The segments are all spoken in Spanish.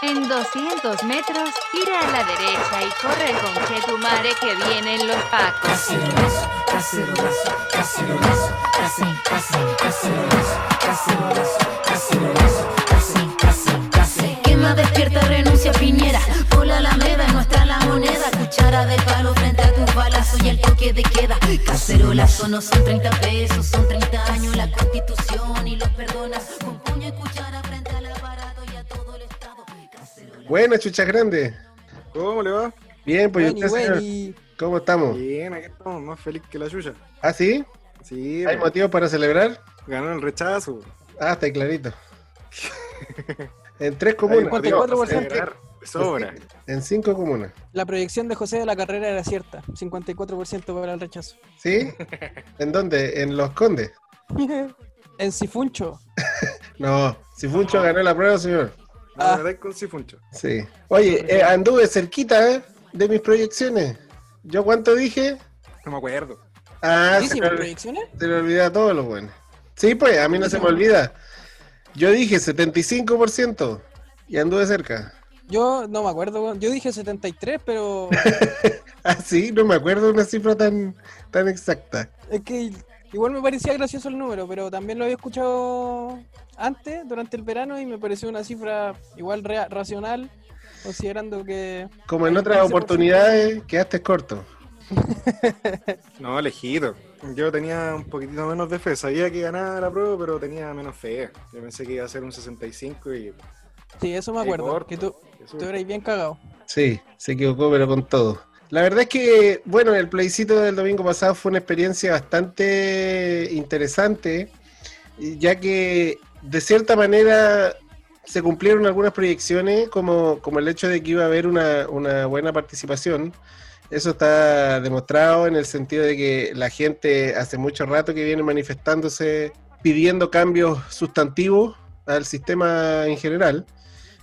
En 200 metros, gira a la derecha y corre con Chetumare que vienen los pacos. Cacerolazo, cacerolazo, cacerolazo, casi, casi, cacerolazo, cacerolazo, cacerolazo, casi, casi, casi. Quema, despierta, renuncia, Piñera. Por la Alameda, nuestra la moneda. Cuchara de palo frente a tus balazos y el toque de queda. Cacerolazo no son 30 pesos, son 30 años la constitución y los perdonas. Con puño y cuchara Cacerolazo. Buenas, chuchas grandes. ¿Cómo le va? Bien, pues ¿y Bueno, usted, bueno, y- ¿Cómo estamos? Bien, aquí estamos, más feliz que la suya. ¿Ah, sí? Sí, ¿Hay pues, motivos para celebrar? ganó el rechazo. Ah, está clarito. En tres comunas. Hay motivos para 54%. celebrar, de sobra. En cinco comunas. La proyección de José de la carrera era cierta, 54% para el rechazo. ¿Sí? ¿En dónde? ¿En Los Condes? en Sifuncho, No, si Funcho ganó la prueba, señor. Ah. con Sifuncho. Sí. Oye, eh, anduve cerquita ¿eh? de mis proyecciones. ¿Yo cuánto dije? No me acuerdo. Ah, se ¿Hicimos me, proyecciones? se me olvida todo lo bueno. Sí, pues, a mí no se me olvida. Yo dije 75% y anduve cerca. Yo no me acuerdo, yo dije 73, pero Ah, sí, no me acuerdo de una cifra tan, tan exacta. es que igual me parecía gracioso el número, pero también lo había escuchado antes, durante el verano, y me pareció una cifra igual racional, considerando que... Como en otras 15%. oportunidades, quedaste corto. No, elegido. Yo tenía un poquitito menos de fe. Sabía que ganaba la prueba, pero tenía menos fe. Yo pensé que iba a ser un 65 y. Sí, eso me acuerdo, corto. que tú, tú eras bien cagado. Sí, se equivocó, pero con todo. La verdad es que, bueno, el plebiscito del domingo pasado fue una experiencia bastante interesante, ya que de cierta manera se cumplieron algunas proyecciones, como, como el hecho de que iba a haber una, una buena participación. Eso está demostrado en el sentido de que la gente hace mucho rato que viene manifestándose pidiendo cambios sustantivos al sistema en general.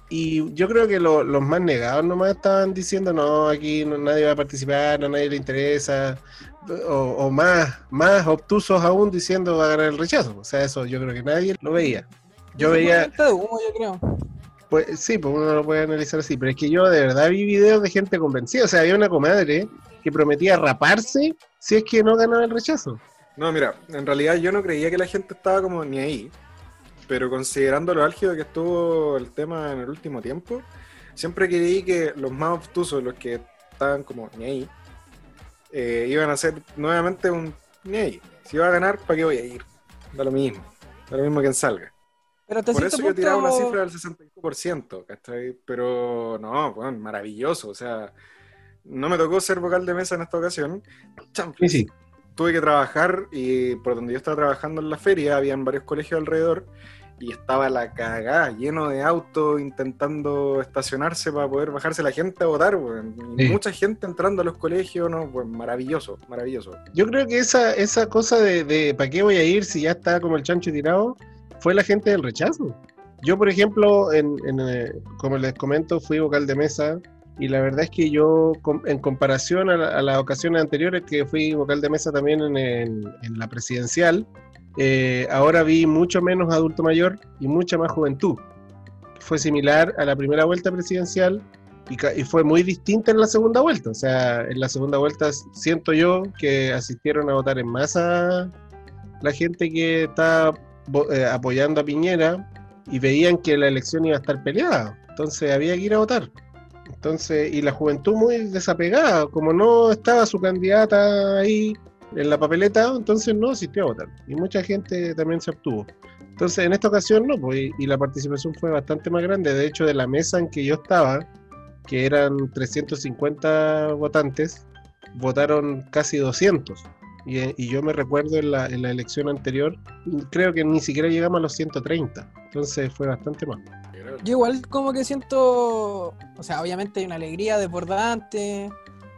Y yo creo que lo- los más negados nomás estaban diciendo, no, aquí no- nadie va a participar, a nadie le interesa, o, o más, más obtusos aún diciendo va a ganar el rechazo. O sea, eso yo creo que nadie lo veía. Yo veía, humo, yo creo. pues sí, pues uno lo puede analizar así, pero es que yo de verdad vi videos de gente convencida. O sea, había una comadre que prometía raparse si es que no ganaba el rechazo. No, mira, en realidad yo no creía que la gente estaba como ni ahí. Pero considerando lo álgido que estuvo el tema en el último tiempo, siempre creí que los más obtusos, los que estaban como ni ahí, eh, iban a ser nuevamente un ni ahí. Si va a ganar, ¿para qué voy a ir? Da lo mismo. Da lo mismo quien salga. Pero Por eso yo tiraba una punto- cifra del 65%, ¿cachai? Pero no, bueno, maravilloso. O sea, no me tocó ser vocal de mesa en esta ocasión. Sí, sí. Tuve que trabajar y por donde yo estaba trabajando en la feria, habían varios colegios alrededor y estaba la cagada, lleno de autos intentando estacionarse para poder bajarse la gente a votar. Sí. Mucha gente entrando a los colegios, ¿no? Pues maravilloso, maravilloso. Yo creo que esa, esa cosa de, de ¿para qué voy a ir si ya está como el chancho tirado? Fue la gente del rechazo. Yo, por ejemplo, en, en, eh, como les comento, fui vocal de mesa y la verdad es que yo, en comparación a, la- a las ocasiones anteriores que fui vocal de mesa también en la presidencial, eh, ahora vi mucho menos adulto mayor y mucha más juventud. Fue similar a la primera vuelta presidencial y, y fue muy distinta en la segunda vuelta. O sea, en la segunda vuelta siento yo que asistieron a votar en masa la gente que está eh, apoyando a Piñera y veían que la elección iba a estar peleada. Entonces había que ir a votar. Entonces, y la juventud muy desapegada, como no estaba su candidata ahí en la papeleta, entonces no asistió a votar. Y mucha gente también se obtuvo. Entonces, en esta ocasión no, pues, y, y la participación fue bastante más grande. De hecho, de la mesa en que yo estaba, que eran 350 votantes, votaron casi 200. Y, eh, y yo me recuerdo en la, en la elección anterior, creo que ni siquiera llegamos a los 130. Entonces fue bastante más. Yo igual como que siento, o sea, obviamente hay una alegría desbordante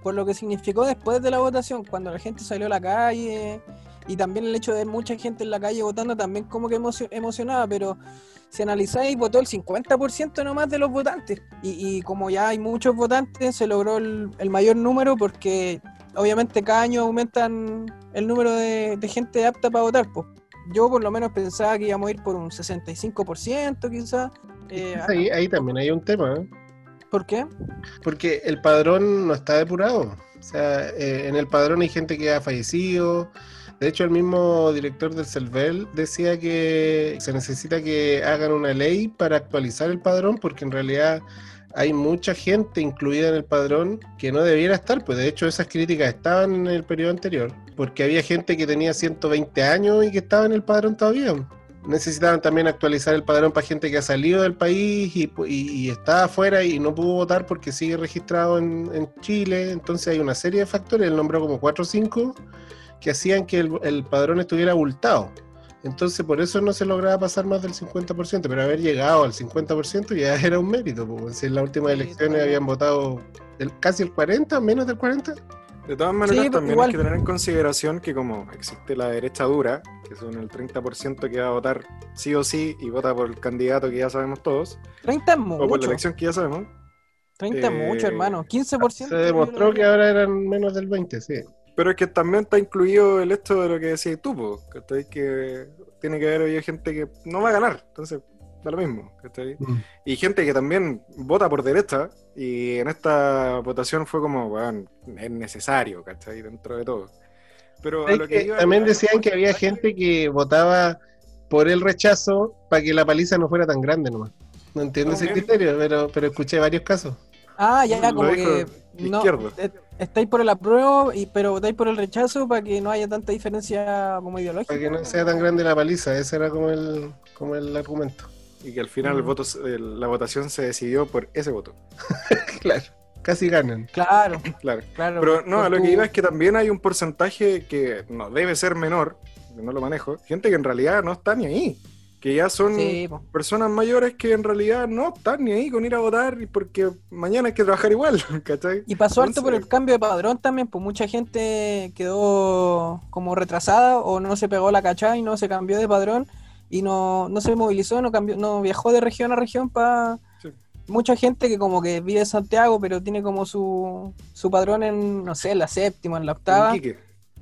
por lo que significó después de la votación, cuando la gente salió a la calle y también el hecho de ver mucha gente en la calle votando también como que emocio- emocionaba, pero si analizáis votó el 50% nomás de los votantes y, como ya hay muchos votantes se logró el, mayor número porque obviamente cada año aumentan el número de, de gente apta para votar. Pues. Yo por lo menos pensaba que íbamos a ir por un 65% quizás Eh, Ahí, ahí también hay un tema, ¿eh? ¿Por qué? porque el padrón no está depurado. O sea, eh, en el padrón hay gente que ha fallecido. De hecho, el mismo director del CELVEL decía que se necesita que hagan una ley para actualizar el padrón, porque en realidad hay mucha gente incluida en el padrón que no debiera estar. Pues de hecho, esas críticas estaban en el periodo anterior, porque había gente que tenía 120 años y que estaba en el padrón todavía. Necesitaban también actualizar el padrón para gente que ha salido del país y, y- y está afuera y no pudo votar porque sigue registrado en, en Chile. Entonces hay una serie de factores, él nombró como 4 o 5, que hacían que el, el padrón estuviera abultado. Entonces por eso no se lograba pasar más del 50%, pero haber llegado al 50% ya era un mérito. Si en las últimas elecciones habían votado el- casi el 40, menos del 40. De todas maneras, Sí, también igual. hay que tener en consideración que como existe la derecha dura, que son el 30% que va a votar sí o sí y vota por el candidato que ya sabemos todos, 30 es o por la mucho. elección que ya sabemos, 30 es mucho, Eh, hermano. 15%. Se demostró que ahora eran menos del 20, sí. pero es que también está incluido el hecho de lo que decías tú, po, que tiene que haber oye, gente que no va a ganar, entonces da lo mismo. ¿cachai? Mm. Y gente que también vota por derecha, y en esta votación fue como, bueno, es necesario, ¿cachai? Dentro de todo. Pero a lo que que iba- también decían que había gente que votaba por el rechazo para que la paliza no fuera tan grande nomás. No entiendo ese criterio, pero, pero escuché varios casos. Ah, ya, Lo como que no, izquierdo. eh, estáis por el apruebo, y, pero votáis por el rechazo para que no haya tanta diferencia como ideológica. Para que no sea tan grande la paliza, ese era como el, como el argumento. Y que al final el Mm. voto, se- el- la votación se decidió por ese voto. claro, casi ganan. Claro, Claro. claro. Pero no, a lo que iba es que también hay un porcentaje que no debe ser menor, que no lo manejo, gente que en realidad no está ni ahí. Que ya son Sí, personas mayores que en realidad no están ni ahí con ir a votar y porque mañana hay que trabajar igual, ¿cachai? Y pasó harto por el cambio de padrón también, pues mucha gente quedó como retrasada o no se pegó la cachada y no se cambió de padrón y no, no se movilizó, no cambió, no viajó de región a región para Sí. mucha gente que como que vive en Santiago pero tiene como su, su padrón en, no sé, en la séptima, en la octava.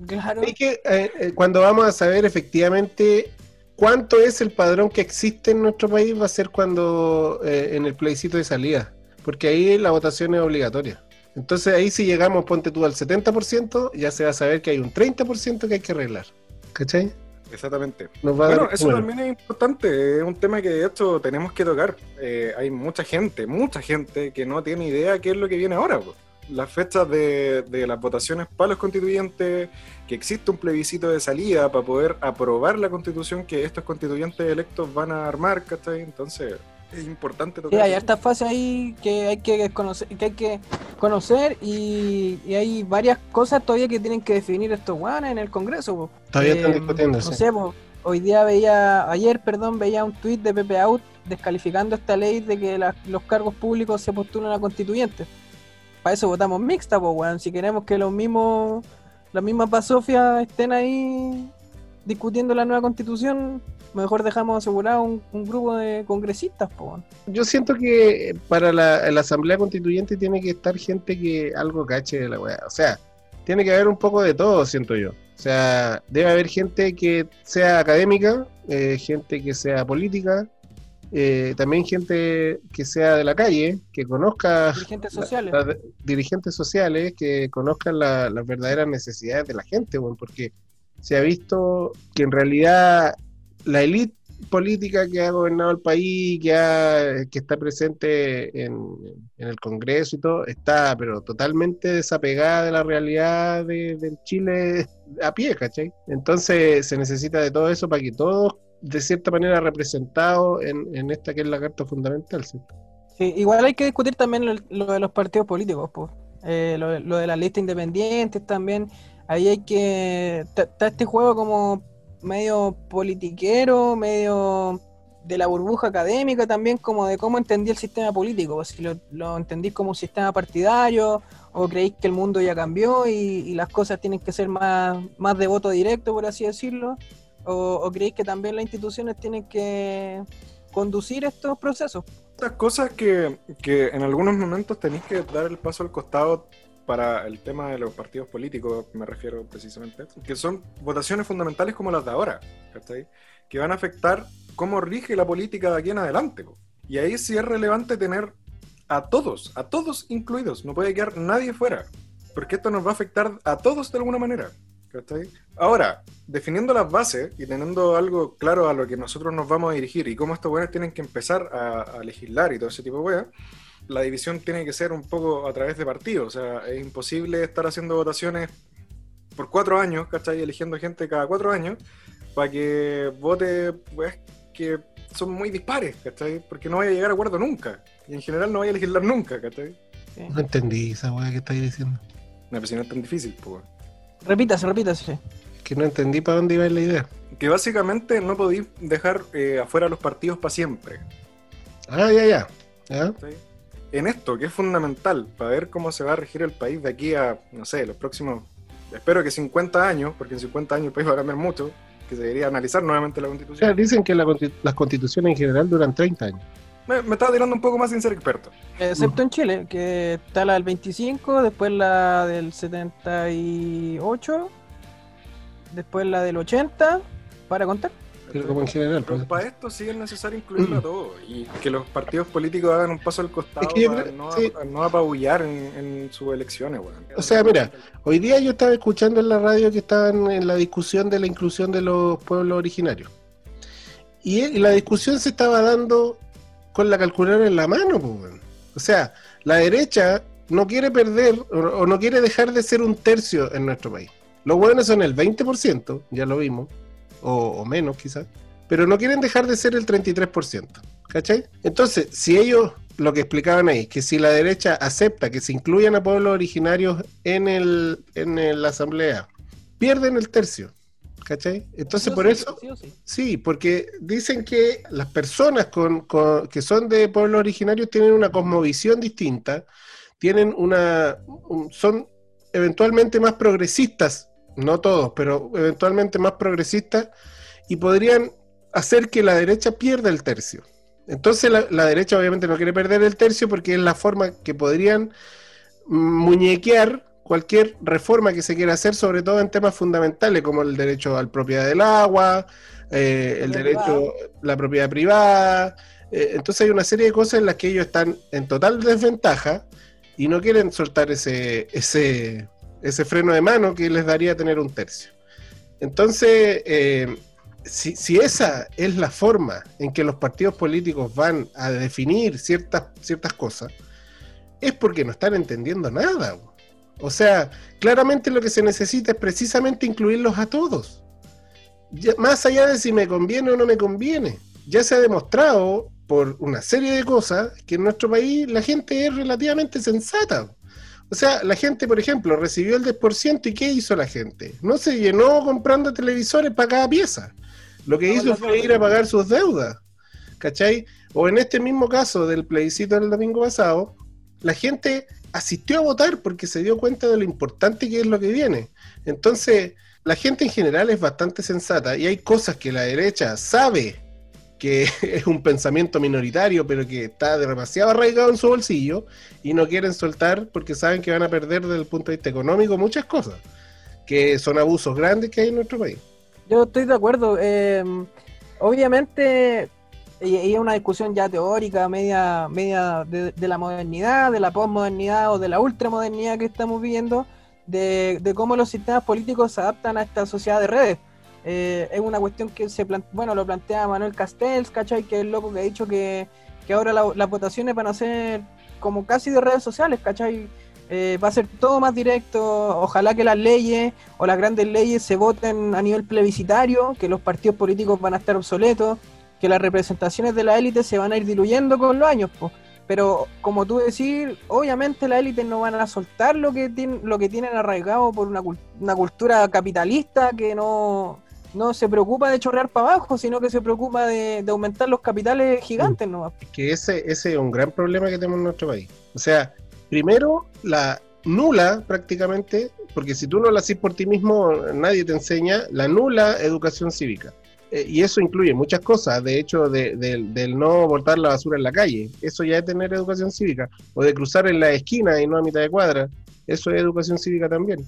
Claro. Es que eh, eh, cuando vamos a saber efectivamente cuánto es el padrón que existe en nuestro país, va a ser cuando eh, en el plebiscito de salida, porque ahí la votación es obligatoria. Entonces ahí si llegamos, ponte tú al 70%, ya se va a saber que hay un 30% que hay que arreglar. ¿Cachai? Exactamente. Nos va a Bueno, dar eso también es importante, es un tema que de hecho tenemos que tocar. Eh, hay mucha gente, mucha gente que no tiene idea qué es lo que viene ahora. Las fechas de, de las votaciones para los constituyentes, que existe un plebiscito de salida para poder aprobar la constitución que estos constituyentes electos van a armar, ¿cachai? Entonces, es importante Sí, tocar. hay hartas fases ahí que hay que conocer, que hay que conocer y, y hay varias cosas todavía que tienen que definir estos guanes en el Congreso. po. Todavía están Eh, discutiendo, No sí. sé, po, hoy día veía, ayer, perdón, veía un tuit de Pepe Out descalificando esta ley de que la- los cargos públicos se postulan a constituyentes. Para eso votamos mixta, pues, weón. Si queremos que los mismos, las mismas pasofias estén ahí discutiendo la nueva constitución, mejor dejamos asegurado un, un grupo de congresistas, weón. Yo siento que para la, la Asamblea Constituyente tiene que estar gente que algo cache de la weá. O sea, tiene que haber un poco de todo, siento yo. O sea, debe haber gente que sea académica, eh, gente que sea política, eh, también gente que sea de la calle, que conozca dirigentes sociales. la- dirigentes sociales, que conozcan la- las verdaderas necesidades de la gente, weón, porque se ha visto que en realidad la élite política que ha gobernado el país, que, ha- que está presente en, en el Congreso y todo, está pero totalmente desapegada de la realidad de- del Chile a pie, ¿cachai? Entonces se necesita de todo eso para que todos, de cierta manera, representados en, en esta que es la Carta Fundamental, ¿cierto? Sí, igual hay que discutir también lo, de los partidos políticos, pues. Eh, lo, lo de la lista independientes también. Ahí hay que. Está este juego como medio politiquero, medio de la burbuja académica también, como de cómo entendí el sistema político. pues, si lo, lo entendís como un sistema partidario, o creéis que el mundo ya cambió y, las cosas tienen que ser más, más de voto directo, por así decirlo. O, o creéis que también las instituciones tienen que conducir estos procesos. Estas cosas que, que en algunos momentos tenéis que dar el paso al costado para el tema de los partidos políticos, me refiero precisamente, a eso, que son votaciones fundamentales como las de ahora, ¿cachai? Que van a afectar cómo rige la política de aquí en adelante. po. Y ahí sí es relevante tener a todos, a todos incluidos. No puede quedar nadie fuera. Porque esto nos va a afectar a todos de alguna manera. ¿cachai? Ahora, definiendo las bases y teniendo algo claro a lo que nosotros nos vamos a dirigir y cómo estos weones tienen que empezar a, a legislar y todo ese tipo de weas, la división tiene que ser un poco a través de partidos. O sea, es imposible estar haciendo votaciones por cuatro años, ¿cachai? Eligiendo gente cada cuatro años para que vote, pues, que son muy dispares, ¿cachai? Porque no vaya a llegar a acuerdo nunca. Y en general no vaya a legislar nunca, ¿cachai? No entendí esa weá que estáis diciendo. Una presión es tan difícil, pues. Repítase, repítase. Que no entendí para dónde iba la idea. Que básicamente no podéis dejar eh, afuera los partidos para siempre. Ah, ya, ya. ¿Ya? ¿cachai? En esto, que es fundamental para ver cómo se va a regir el país de aquí a, no sé, los próximos, espero que 50 años, porque en 50 años el país va a cambiar mucho, que se debería analizar nuevamente la O sea, constitución. dicen que la las constituciones en general duran 30 años. Me, me estaba tirando un poco más sin ser experto. Excepto en Chile, que está la del 25, después la del 78, después la del 80, para contar. Pero como en general. Pero pues. para esto sí es necesario incluirlo a todo y que los partidos políticos hagan un paso al costado Es que yo para no, sí. a- no apabullar en, en sus elecciones. O sea, mira, Hoy día yo estaba escuchando en la radio que estaban en la discusión de la inclusión de los pueblos originarios. Y la discusión se estaba dando con la calculadora en la mano, pues. O sea, la derecha no quiere perder o, o no quiere dejar de ser un tercio en nuestro país. Los buenos son el 20%, ya lo vimos, o, o menos quizás, pero no quieren dejar de ser el 33%. ¿Cachai? Entonces, si ellos, lo que explicaban ahí, que si la derecha acepta que se incluyan a pueblos originarios en, el, en el- la asamblea, pierden el tercio. ¿Cachai? Entonces, Sí por sí, eso, sí o sí. Sí, porque dicen que las personas con, con- que son de pueblos originarios tienen una cosmovisión distinta, tienen una, un- son eventualmente más progresistas, no todos, pero eventualmente más progresistas y podrían hacer que la derecha pierda el tercio. Entonces la, la derecha obviamente no quiere perder el tercio porque es la forma que podrían muñequear cualquier reforma que se quiera hacer, sobre todo en temas fundamentales como el derecho a la propiedad del agua, eh, el derecho, la propiedad privada. eh, entonces hay una serie de cosas en las que ellos están en total desventaja y no quieren soltar ese, ese, ese freno de mano que les daría tener un tercio. Entonces, eh, si, esa es la forma en que los partidos políticos van a definir ciertas, ciertas cosas, es porque no están entendiendo nada. O sea, claramente lo que se necesita es precisamente incluirlos a todos. Más allá de si me conviene o no me conviene. Ya se ha demostrado por una serie de cosas que en nuestro país la gente es relativamente sensata. O sea, la gente, por ejemplo, recibió el 10% y ¿qué hizo la gente? No se llenó comprando televisores para cada pieza. Lo que No, hizo fue ir a pagar sus deudas. ¿Cachai? O en este mismo caso del plebiscito del domingo pasado, la gente asistió a votar porque se dio cuenta de lo importante que es lo que viene. Entonces, la gente en general es bastante sensata y hay cosas que la derecha sabe que es un pensamiento minoritario, pero que está demasiado arraigado en su bolsillo y no quieren soltar porque saben que van a perder desde el punto de vista económico muchas cosas, que son abusos grandes que hay en nuestro país. Yo estoy de acuerdo. eh, obviamente, y es una discusión ya teórica, media, media de, de la modernidad, de la posmodernidad o de la ultramodernidad que estamos viviendo, de, de cómo los sistemas políticos se adaptan a esta sociedad de redes. Eh, es una cuestión que se plan- bueno, lo plantea Manuel Castells, ¿cachai? Que es el loco que ha dicho que, que ahora la- las votaciones van a ser como casi de redes sociales, ¿cachai? Eh, va a ser todo más directo, ojalá que las leyes o las grandes leyes se voten a nivel plebiscitario, que los partidos políticos van a estar obsoletos, que las representaciones de la élite se van a ir diluyendo con los años, po. pero como tú decís, obviamente las élites no van a soltar lo que tienen, lo que tienen arraigado por una, una cultura capitalista que no, no se preocupa de chorrear para abajo, sino que se preocupa de, de aumentar los capitales gigantes nomás. que ese, ese es un gran problema que tenemos en nuestro país. O sea, primero, la nula prácticamente, porque si tú no la haces por ti mismo, nadie te enseña, la nula educación cívica. Eh, y eso incluye muchas cosas, de hecho, de- del- del no botar la basura en la calle, eso ya es tener educación cívica, o de cruzar en la esquina y no a mitad de cuadra, eso es educación cívica también.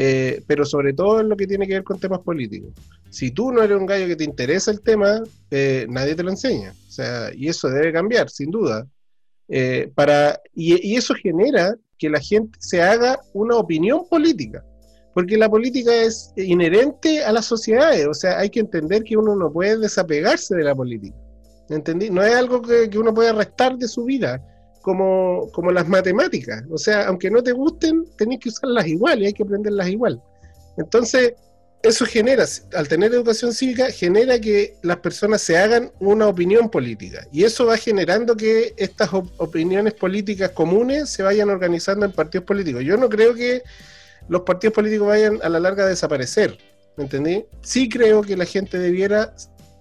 Eh, pero sobre todo en lo que tiene que ver con temas políticos. Si tú no eres un gallo que te interesa el tema, eh, nadie te lo enseña. O sea, y eso debe cambiar, sin duda. Eh, para, y, eso genera que la gente se haga una opinión política. Porque la política es inherente a las sociedades. O sea, hay que entender que uno no puede desapegarse de la política. ¿Entendí? No es algo que, uno pueda restar de su vida, como, como las matemáticas. O sea, aunque no te gusten, tenés que usarlas igual y hay que aprenderlas igual. Entonces, eso genera, al tener educación cívica, genera que las personas se hagan una opinión política. Y eso va generando que estas op- opiniones políticas comunes se vayan organizando en partidos políticos. Yo no creo que los partidos políticos vayan a la larga a desaparecer. ¿Me entendí? Sí creo que la gente debiera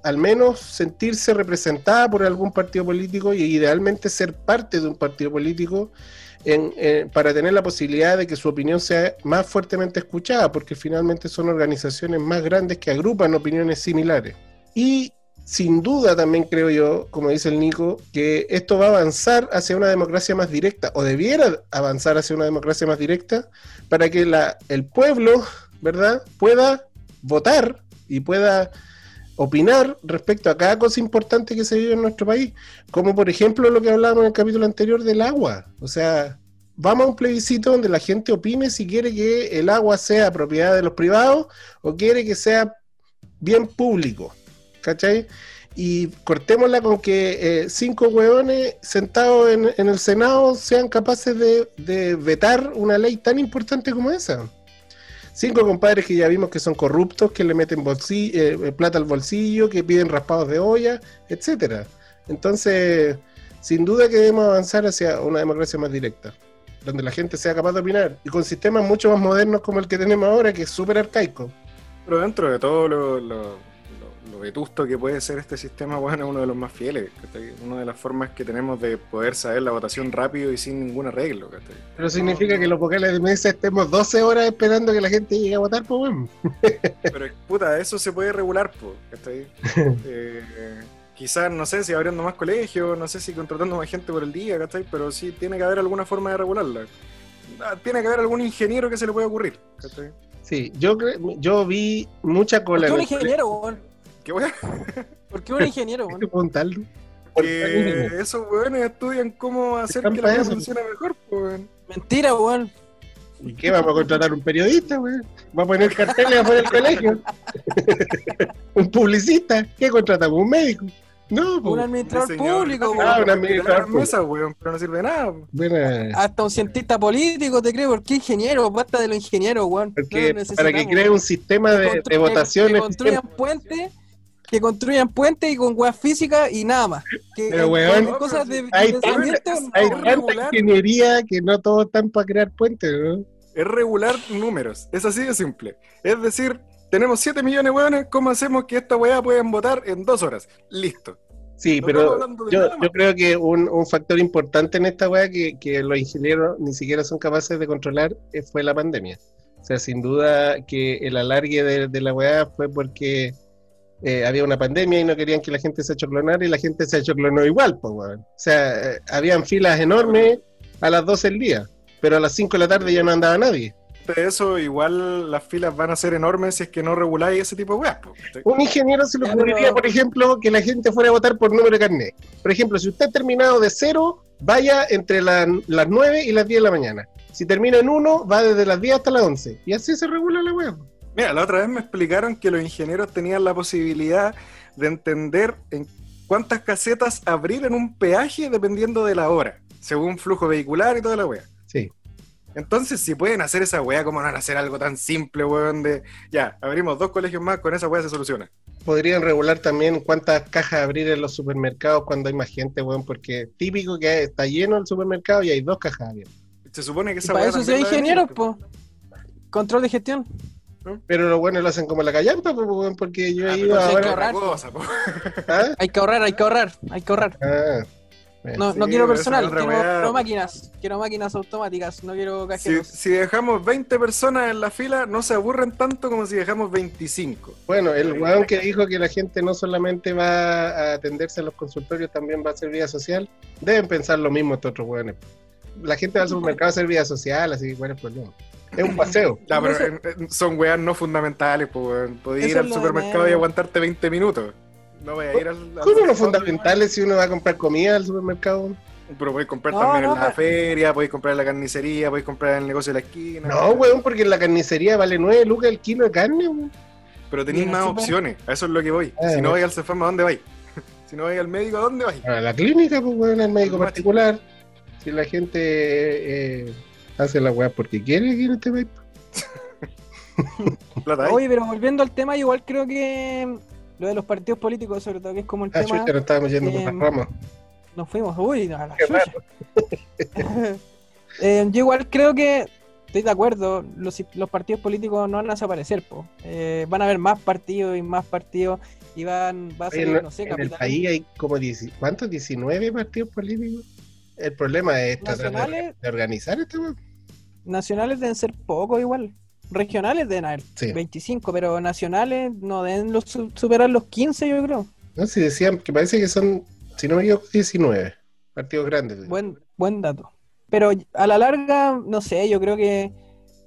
al menos sentirse representada por algún partido político y idealmente ser parte de un partido político en, eh, para tener la posibilidad de que su opinión sea más fuertemente escuchada, porque finalmente son organizaciones más grandes que agrupan opiniones similares. Y sin duda también creo yo, como dice el Nico, que esto va a avanzar hacia una democracia más directa, o debiera avanzar hacia una democracia más directa, para que el pueblo, ¿verdad?, pueda votar y pueda opinar respecto a cada cosa importante que se vive en nuestro país, como por ejemplo lo que hablábamos en el capítulo anterior del agua. O sea, vamos a un plebiscito donde la gente opine si quiere que el agua sea propiedad de los privados o quiere que sea bien público. ¿Cachai? Y cortémosla con que eh, cinco hueones sentados en, el Senado sean capaces de vetar una ley tan importante como esa. Cinco compadres que ya vimos que son corruptos, que le meten bolsi- eh, plata al bolsillo, que piden raspados de olla, etcétera. Entonces, sin duda que debemos avanzar hacia una democracia más directa, donde la gente sea capaz de opinar, y con sistemas mucho más modernos como el que tenemos ahora, que es súper arcaico. Pero dentro de todo lo, lo, lo- vetusto que puede ser este sistema, bueno, es uno de los más fieles. ¿cachai? Una de las formas que tenemos de poder saber la votación rápido y sin ningún arreglo. ¿cachai? Pero significa que los vocales de mesa estemos 12 horas esperando que la gente llegue a votar, pues bueno. Pero puta, eso se puede regular, ¿cachai? Eh, quizás, no sé si abriendo más colegios, no sé si contratando más gente por el día, ¿cachai? Pero sí tiene que haber alguna forma de regularla. Ah, Tiene que haber algún ingeniero que se le pueda ocurrir, ¿cachai? Sí, yo, yo vi mucha ¿Por cola qué en un ingeniero, weón? ¿Qué? ¿Por qué un ingeniero, weón? ¿Qué preguntarlo? Que esos weones estudian cómo hacer que la eso. funcione mejor, weón. Mentira, weón. ¿Y qué? ¿Vamos a contratar un periodista, güey? ¿Va a poner carteles afuera del colegio? ¿Un publicista? ¿Qué contratamos? ¿Un médico? No, Un administrador público, Ah, un administrador mesa, weón, pero no sirve de nada. po. Buena. Hasta un cientista político, te creo. ¿Por qué ingeniero? Basta de los ingenieros, weón. Porque No lo para que cree un sistema de, de votación Que construyan puentes. Que construyan puentes y con weas físicas y nada más. Que Pero, eh, weón, con cosas de, hay de tanta- cimiento, Hay no, tanta regular. ingeniería que no todos están para crear puentes, ¿no? Es regular números. Es así de simple. Es decir, tenemos 7 millones de weones, ¿cómo hacemos que esta weá puedan votar en dos horas? Listo. Sí, No pero yo, creo que un, un factor importante en esta weá que, que los ingenieros ni siquiera son capaces de controlar eh, fue la pandemia. O sea, sin duda que el alargue de, de la weá fue porque eh, había una pandemia y no querían que la gente se achoclonara y la gente se achoclonó igual, pues weón. O sea, eh, habían filas enormes a las 12 del día, pero a las 5 de la tarde ya no andaba nadie. De eso, igual las filas van a ser enormes si es que no reguláis ese tipo de weas. Un ingeniero se le ocurriría, por ejemplo, que la gente fuera a votar por número de carnet. Por ejemplo, si usted ha terminado de cero, vaya entre la- las 9 y las 10 de la mañana. Si termina en 1, va desde las 10 hasta las 11. Y así se regula la web. Mira, la otra vez me explicaron que los ingenieros tenían la posibilidad de entender en cuántas casetas abrir en un peaje dependiendo de la hora, según flujo vehicular y toda la wea. Sí. Entonces, si pueden hacer esa weá, ¿cómo no van a hacer algo tan simple, weón? De ya, abrimos dos colegios más, con esa weá se soluciona. Podrían regular también cuántas cajas abrir en los supermercados cuando hay más gente, weón, porque típico que está lleno el supermercado y hay dos cajas abiertas. Se supone que Y esa para weá eso ingenieros, po. po. Control de gestión. Pero los buenos lo hacen como la callampa, pues, weón, porque yo Ah, he pero ido sí hay que ahorrar. cosa. ¿Ah? Hay que ahorrar, hay que ahorrar, hay que ahorrar. Ah. No, Sí, no quiero personal, quiero, máquinas. Quiero máquinas automáticas, no quiero Si, cajeros. si dejamos 20 personas en la fila, no se aburren tanto como si dejamos 25. Bueno, el weón que dijo que la gente no solamente va a atenderse a los consultorios, también va a hacer vida social, deben pensar lo mismo estos otros weones. La gente va al supermercado a hacer vida social, así que bueno, pues no. Es un paseo. Ya, pero son weas no fundamentales, pues weón. Podés Eso ir es al lo de supermercado y menos. aguantarte 20 minutos. No voy a ir al. al ¿Cómo lo fundamental es si uno va a comprar comida al supermercado? Pero podéis comprar No, también no, en la pero- feria, podéis comprar en la carnicería, podéis comprar en el negocio de la esquina. No, weón, porque en la carnicería vale 9 lucas el kilo de carne, weón. Pero tenéis Y en el más súper- opciones, a eso es lo que voy. Ah, si no vais al Cefam, ¿a dónde vais? si no vais al médico, ¿a dónde vais? A la clínica, pues, weón, al médico particular. Si la gente eh, hace la weá porque quiere aquí en este país. Oye, pero volviendo al tema, igual creo que lo de los partidos políticos, sobre todo, que es como el Ah, tema. chucha, nos estábamos yendo por eh, las ramas. Nos fuimos, uy, a la. Eh, yo igual creo que estoy de acuerdo, los, los partidos políticos no van a desaparecer, po. Eh, van a haber más partidos y más partidos y van, va a salir, en, no sé, en el capital. país hay como 10, ¿cuántos? 19 partidos políticos. El problema es tratar de, de organizar este weón. Nacionales deben ser pocos igual. Regionales deben haber Sí. 25, pero nacionales no deben los, su- superar los 15, yo creo. No, si decían que parece que son, si no me equivoco, 19 partidos grandes. Buen, buen dato. Pero a la larga, no sé, yo creo que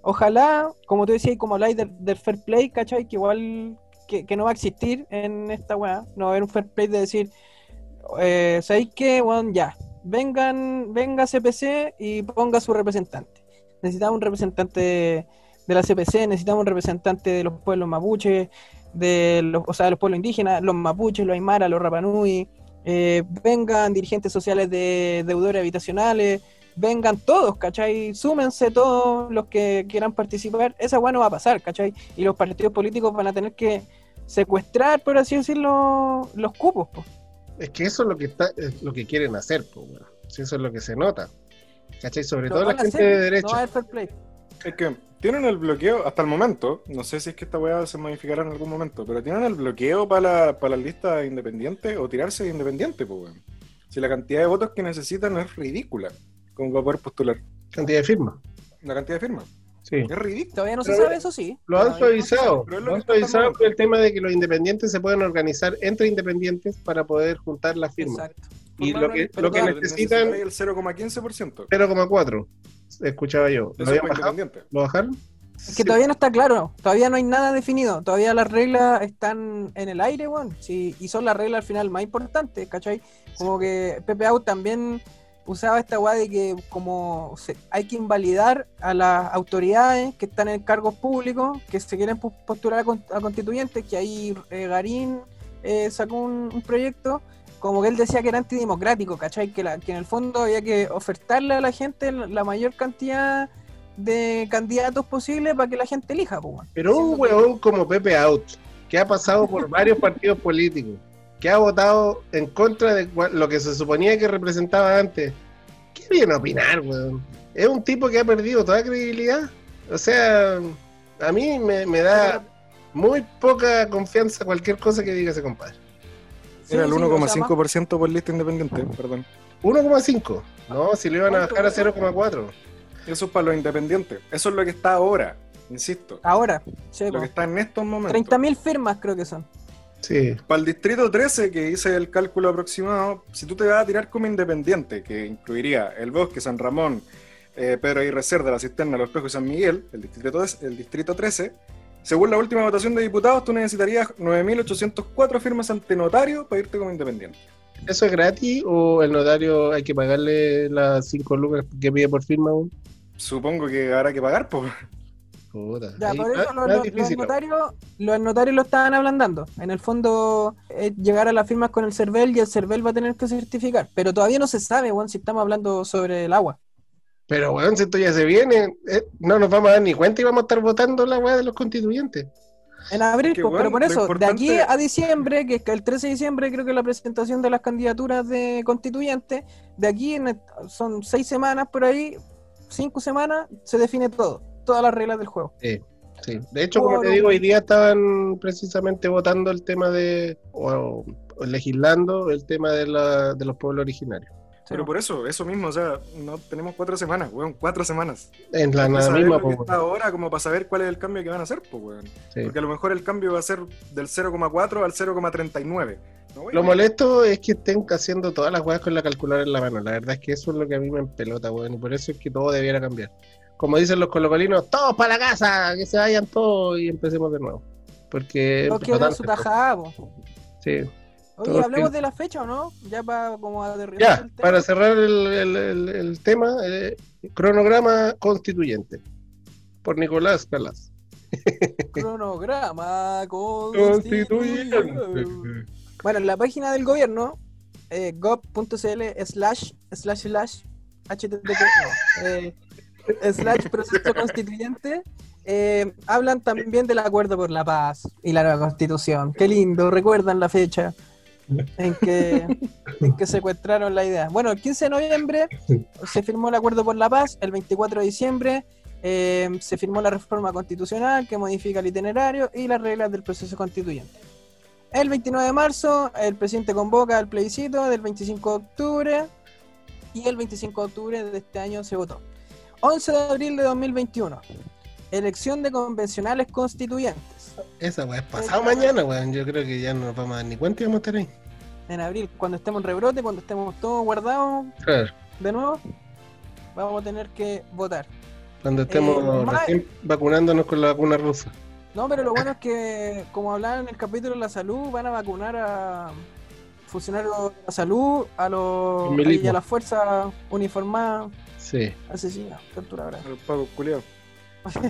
ojalá, como tú decías, como habláis del, del fair play, ¿cachai? Que igual que, que no va a existir en esta weá. No va a haber un fair play de decir, eh, ¿sabéis qué? Bueno, ya, vengan, venga CPC y ponga su representante. Necesitamos un representante de, la CPC, necesitamos un representante de los pueblos mapuches, de los, o sea, de los pueblos indígenas, los mapuches, los aymara, los rapanui, eh, vengan dirigentes sociales de deudores habitacionales, vengan todos, ¿cachai? Súmense todos los que quieran participar. Esa weá no va a pasar, ¿cachai? Y los partidos políticos van a tener que secuestrar, por así decirlo, los cupos, po. Es que eso es lo que está, es lo que quieren hacer, pues. Si eso es lo que se nota. ¿Cachai? Sobre todo la gente de No va a derecha. haber fair play. Es que tienen el bloqueo hasta el momento. No sé si es que esta weá se modificará en algún momento, pero tienen el bloqueo para la, para la lista independiente o tirarse de independiente, pues, weón. Si la cantidad de votos que necesitan es ridícula, como para poder postular. Cantidad de firmas. La cantidad de firmas Sí. es ridícula. Todavía no se Pero sabe, eso sí. Lo han no suavizado. lo han suavizado por el tema de que los independientes se pueden organizar entre independientes para poder juntar las firmas. Exacto. Y lo que, lo que necesitan, el 0,15%. 0,4. Escuchaba yo. ¿Lo habían bajado? ¿Lo bajaron? Es que todavía no está claro, todavía no hay nada definido, todavía las reglas están en el aire, weón, sí, y son las reglas al final más importantes, ¿cachai? Como que Pepe Out también usaba esta weá de que como se- hay que invalidar a las autoridades que están en cargos públicos, que se quieren postular a, con- a constituyentes, que ahí eh, Garín eh, sacó un, un proyecto, como que él decía que era antidemocrático, ¿cachai? Que, la- que en el fondo había que ofertarle a la gente la mayor cantidad de candidatos posibles para que la gente elija, pues, weón. Pero un que- huevón como Pepe Out, que ha pasado por varios partidos políticos, que ha votado en contra de lo que se suponía que representaba antes, ¿qué viene a opinar, weón? Es un tipo que ha perdido toda credibilidad. O sea, a mí me, me da muy poca confianza cualquier cosa que diga ese compadre. Era el sí, o sea, más- 1,5% por lista independiente, perdón. 1,5. No, si lo iban a ¿Cuánto, bajar a weón? 0,4. Eso es para los independientes. Eso es lo que está ahora, insisto. Ahora, sí, Lo po. que está en estos momentos. 30.000 firmas creo que son. Sí. Para el distrito 13, que hice el cálculo aproximado, si tú te vas a tirar como independiente, que incluiría el Bosque, San Ramón, eh, Pedro Aguirre Cerda, la Cisterna, Los Espejos y San Miguel, el distrito, el distrito 13, según la última votación de diputados, tú necesitarías 9.804 firmas ante notario para irte como independiente. ¿Eso es gratis o el notario hay que pagarle las 5 lucas que pide por firma? weón? Supongo que habrá que pagar, pues. Ya, ahí por eso los, más los- difícil, los notarios, los notarios lo estaban ablandando. En el fondo, es llegar a las firmas con el CERVEL y el CERVEL va a tener que certificar. Pero todavía no se sabe, weón, si estamos hablando sobre el agua. Pero, weón, si esto ya se viene, eh, no nos vamos a dar ni cuenta y vamos a estar votando la weá de los constituyentes. En abril, pues, pero weón, por eso, de aquí importante- a diciembre, que es que el 13 de diciembre creo que la presentación de las candidaturas de constituyentes, de aquí en el- son seis semanas por ahí, cinco semanas, se define todo, todas las reglas del juego. Sí, sí. De hecho, como te digo, hoy día estaban precisamente votando el tema de, o, o legislando el tema de, la, de los pueblos originarios. Pero por eso, eso mismo, o sea, no tenemos cuatro semanas, weón, cuatro semanas. En la nada misma, lo que pues, está ahora como para saber cuál es el cambio que van a hacer, pues, weón. sí. Porque a lo mejor el cambio va a ser del 0,4 al 0,39. No. Lo molesto es que estén haciendo todas las weas con la calculadora en la mano. La verdad es que eso es lo que a mí me empelota, weón. Y por eso es que todo debiera cambiar. como dicen los colocolinos, todos para la casa, que se vayan todos y empecemos de nuevo. Porque quieren dar su tajada, po. sí. Oye, Todos hablemos de la fecha o no? Ya para como Ya, el tema. para cerrar el, el- el- el tema, eh, cronograma constituyente por Nicolás Calas. Cronograma Constituyente. Bueno, en la página del gobierno, eh, gov.cl slash slash slash http eh, slash proceso constituyente, eh, hablan también del acuerdo por la paz y la nueva constitución. Qué lindo, recuerdan la fecha en que, secuestraron la idea. Bueno, el 15 de noviembre se firmó el acuerdo por la paz, el 24 de diciembre eh, se firmó la reforma constitucional que modifica el itinerario y las reglas del proceso constituyente. El 29 de marzo, el presidente convoca al plebiscito del 25 de octubre y el 25 de octubre de este año se votó. 11 de abril de 2021, elección de convencionales constituyentes. Esa weá es pasado mañana, weón. Yo creo que ya no nos vamos a dar ni cuenta y vamos a estar ahí. En abril, cuando estemos en rebrote, cuando estemos todos guardados Claro. de nuevo, vamos a tener que votar. Cuando estemos Eh, recién vacunándonos con la vacuna rusa. No, pero lo bueno es que, como hablaban en el capítulo de la salud, van a vacunar a funcionarios de la salud, a los y a las fuerzas uniformadas, Sí. asesinas, torturadoras. A los pagos culiados.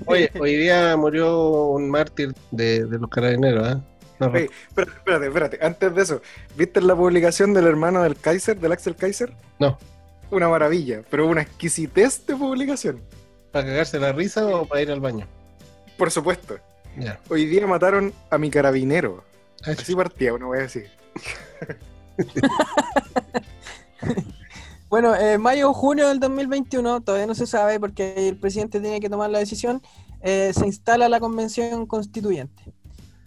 Oye, hoy día murió un mártir de, de los carabineros, ¿ah? No, Oye, espérate, espérate, espérate. Antes de eso, ¿viste la publicación del hermano del Kaiser, del Axel Kaiser? No. Una maravilla, pero una exquisitez de publicación. ¿Para cagarse la risa o para ir al baño? Por supuesto. Hoy día mataron a mi carabinero. Así partía, una wea así. Bueno, eh, mayo o junio del 2021, todavía no se sabe porque el presidente tiene que tomar la decisión, eh, se instala la convención constituyente.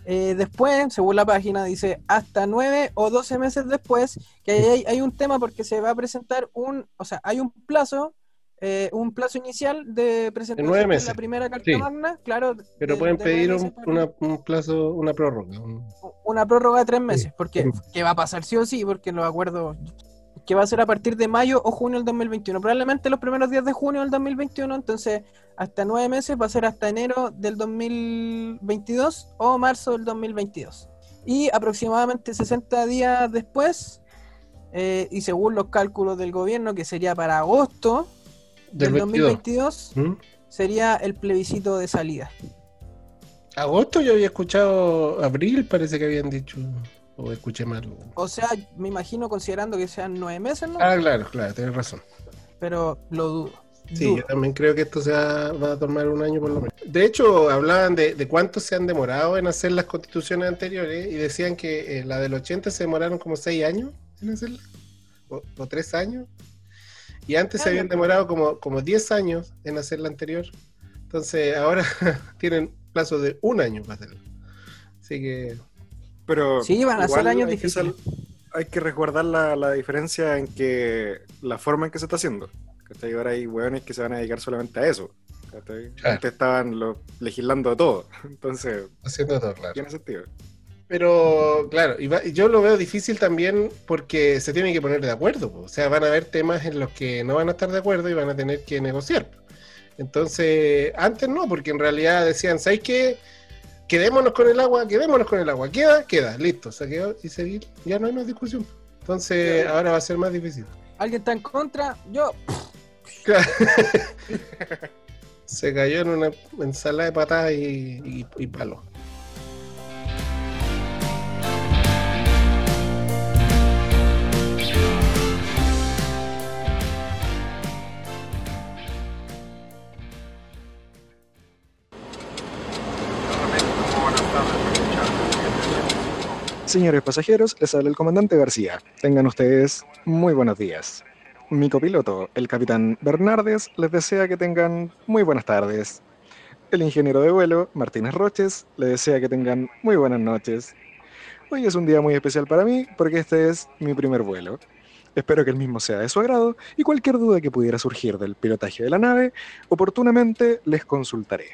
Eh, después, según la página, dice hasta nueve o doce meses después, que hay, hay un tema porque se va a presentar un, o sea, hay un plazo, eh, un plazo inicial de presentación nueve de meses. la primera carta Sí. magna, claro. Pero de- pueden de pedir un, para- una- un plazo, una prórroga. un- una prórroga de tres meses, porque Sí. que va a pasar sí o sí, porque los acuerdos que va a ser a partir de mayo o junio del 2021, probablemente los primeros días de junio del 2021, entonces hasta nueve meses va a ser hasta enero del 2022 o marzo del 2022. Y aproximadamente 60 días después, eh, y según los cálculos del gobierno, que sería para agosto Del del 22. 2022, ¿Mm? sería el plebiscito de salida. Agosto yo había escuchado abril, parece que habían dicho. O escuché mal. O sea, me imagino considerando que sean nueve meses, ¿no? Ah, claro, claro, tienes razón. pero lo dudo. Sí, Dudo. yo también creo que esto se va, a tomar un año por lo menos. De hecho, hablaban de, de cuánto se han demorado en hacer las constituciones anteriores y decían que eh, la del 80 se demoraron como 6 años en hacerla, o, o 3 años. Y antes se Ah, habían demorado como, como 10 años en hacer la anterior. Entonces, ahora tienen plazo de un año para hacerlo. Así que, Pero Sí, van a ser años hay que difíciles. sal- hay que resguardar la, la diferencia en que la forma en que se está haciendo. ¿cachai? Ahora hay hueones que se van a dedicar solamente a eso. ¿cachai? Claro. Antes estaban lo- legislando todo. Entonces, haciendo todo, claro. tiene sentido. Pero, claro, y va- y yo lo veo difícil también porque se tienen que poner de acuerdo. po. O sea, van a haber temas en los que no van a estar de acuerdo y van a tener que negociar. Entonces, antes no, porque en realidad decían, ¿sabes qué? Quedémonos con el agua, quedémonos con el agua. Queda, queda, listo, se quedó y seguir. Ya no hay más discusión. Entonces, ahora va a ser más difícil. ¿Alguien está en contra? Yo. Se cayó en una ensalada de patadas y, y, y palos. Señores pasajeros, les habla el comandante García. Tengan ustedes muy buenos días. Mi copiloto, el capitán Bernardes, les desea que tengan muy buenas tardes. El ingeniero de vuelo, Martínez Roches, les desea que tengan muy buenas noches. Hoy es un día muy especial para mí porque este es mi primer vuelo. Espero que el mismo sea de su agrado y cualquier duda que pudiera surgir del pilotaje de la nave, oportunamente les consultaré.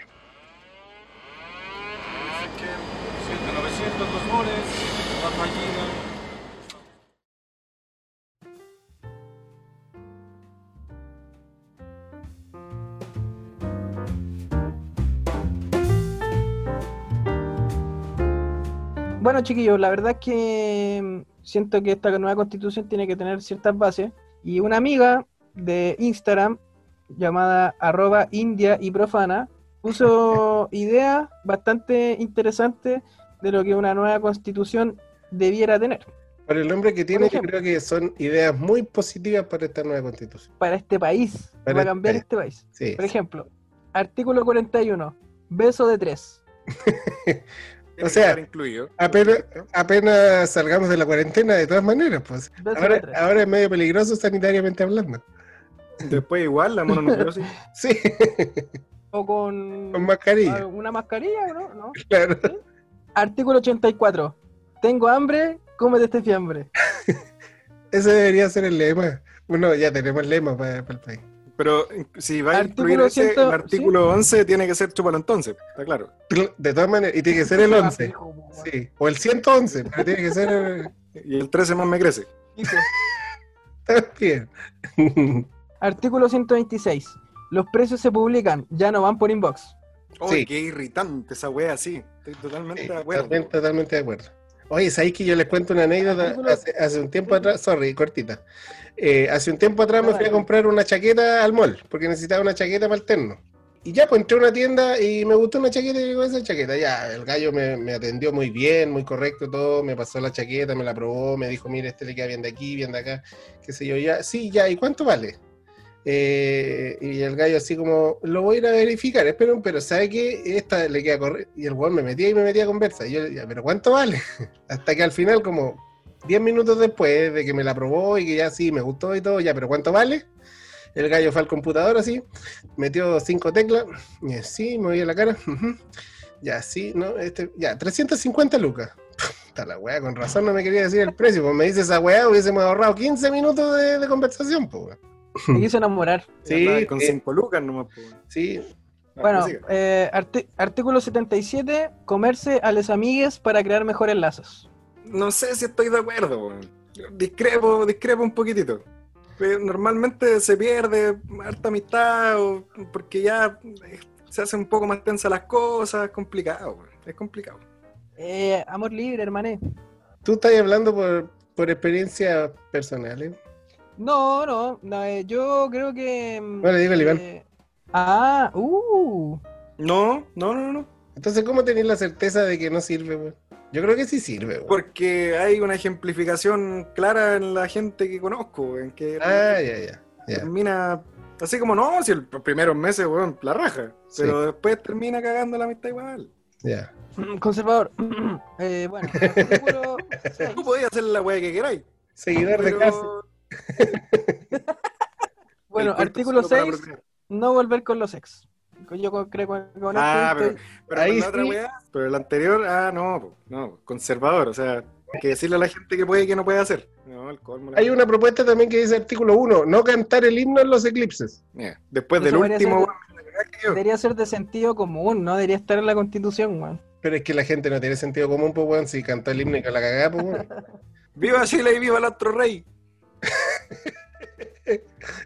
Bueno, chiquillos, la verdad es que mm, siento que esta nueva constitución tiene que tener ciertas bases. Y una amiga de Instagram, llamada arroba india y profana, puso ideas bastante interesantes de lo que una nueva constitución debiera tener Por el nombre que tiene, yo creo que son ideas muy positivas para esta nueva constitución. para este país, Para para este cambiar país. este país. Sí. Por ejemplo, artículo 41, beso de tres. O sea, incluido. Apenas, apenas salgamos de la cuarentena, de todas maneras, pues. Ahora, es medio peligroso sanitariamente hablando. Después igual la mononucleosis. Sí, O con, con mascarilla, una mascarilla, ¿no? ¿no? claro. Artículo 84, tengo hambre, cómete este fiambre. Ese debería ser el lema. Bueno, ya tenemos lema para, para el país. Pero si va a incluir ese, ciento- el artículo 11 tiene que ser chúpalo entonces, está claro. De todas maneras, y tiene que ser el 11. Hijo, po, weón. Sí, o el 111, pero tiene que ser eh, Y el 13 más me crece. Hijo. bien. Artículo 126, los precios se publican, ya no van por inbox. ¡Uy, Sí. qué irritante esa wea así! Estoy totalmente Sí, de acuerdo. totalmente, totalmente de acuerdo. Oye, ¿sabéis que yo les cuento una anécdota? Artículo- Hace, hace un tiempo atrás, sorry, cortita. Eh, hace un tiempo atrás me fui a comprar una chaqueta al mall, porque necesitaba una chaqueta para el terno. Y ya, pues entré a una tienda y me gustó una chaqueta y digo, esa chaqueta. Ya, el gallo me, me atendió muy bien, muy correcto todo, me pasó la chaqueta, me la probó, me dijo, mire, este le queda bien de aquí, bien de acá, qué sé yo, ya, sí, ya, ¿y cuánto vale? Eh, y el gallo así como, lo voy a ir a verificar, espera, pero ¿sabe qué? Esta le queda correcta. Y el weón me metía y me metía a conversa. Y yo, ya, pero ¿cuánto vale? Hasta que al final, como 10 minutos después de que me la probó y que ya sí, me gustó y todo, ya, pero ¿cuánto vale? El gallo fue al computador así, metió cinco teclas, y sí, me voy a la cara, ya, sí, no, este, ya, 350 lucas. Está la weá, con razón no me quería decir el precio, pues me dice esa weá, hubiésemos ahorrado 15 minutos de, de conversación, pues Me quiso enamorar. Sí, con eh, 5 lucas nomás. po. Sí, Bueno, eh, arti- artículo 77, comerse a les amigues para crear mejores lazos. No sé si estoy de acuerdo. Discrepo, discrepo un poquitito. Eh, Normalmente se pierde harta amistad o- porque ya eh, se hace un poco más tensa las cosas, es complicado, es complicado. Eh, amor libre, hermané. tú estás hablando por, por experiencia personal, ¿eh? No, no, no, eh, yo creo que... Bueno, dígale, Iván. eh, ah, uh. No, no, no, no. Entonces, ¿cómo tenés la certeza de que no sirve, weón? Yo creo que sí sirve, weón. Porque hay una ejemplificación clara en la gente que conozco, en que Ah, ya, ya. ya. termina así como no, si el- los primeros meses, weón, la raja. Sí. Pero después termina cagando la amistad igual. ya. Mm, Conservador. Eh, bueno, seis. Tú podías hacer la weá que queráis. Seguidor de casa. Bueno, artículo solo para 6, procrear. no volver con los ex. Yo creo que con Ah, pero, estoy- pero Ahí otra sí. weá, pero el anterior, ah, no, no, conservador, o sea, hay que decirle a la gente que puede y que no puede hacer. No, el colmo. Hay una propuesta también que dice artículo 1, no cantar el himno en los eclipses. Después Eso del último, ser- que debería ser de sentido común, no debería estar en la constitución, weón. Pero es que la gente no tiene sentido común, pues, weón, si cantó el himno y con la cagada, pues, weón. ¡Viva Chile y viva el astro rey!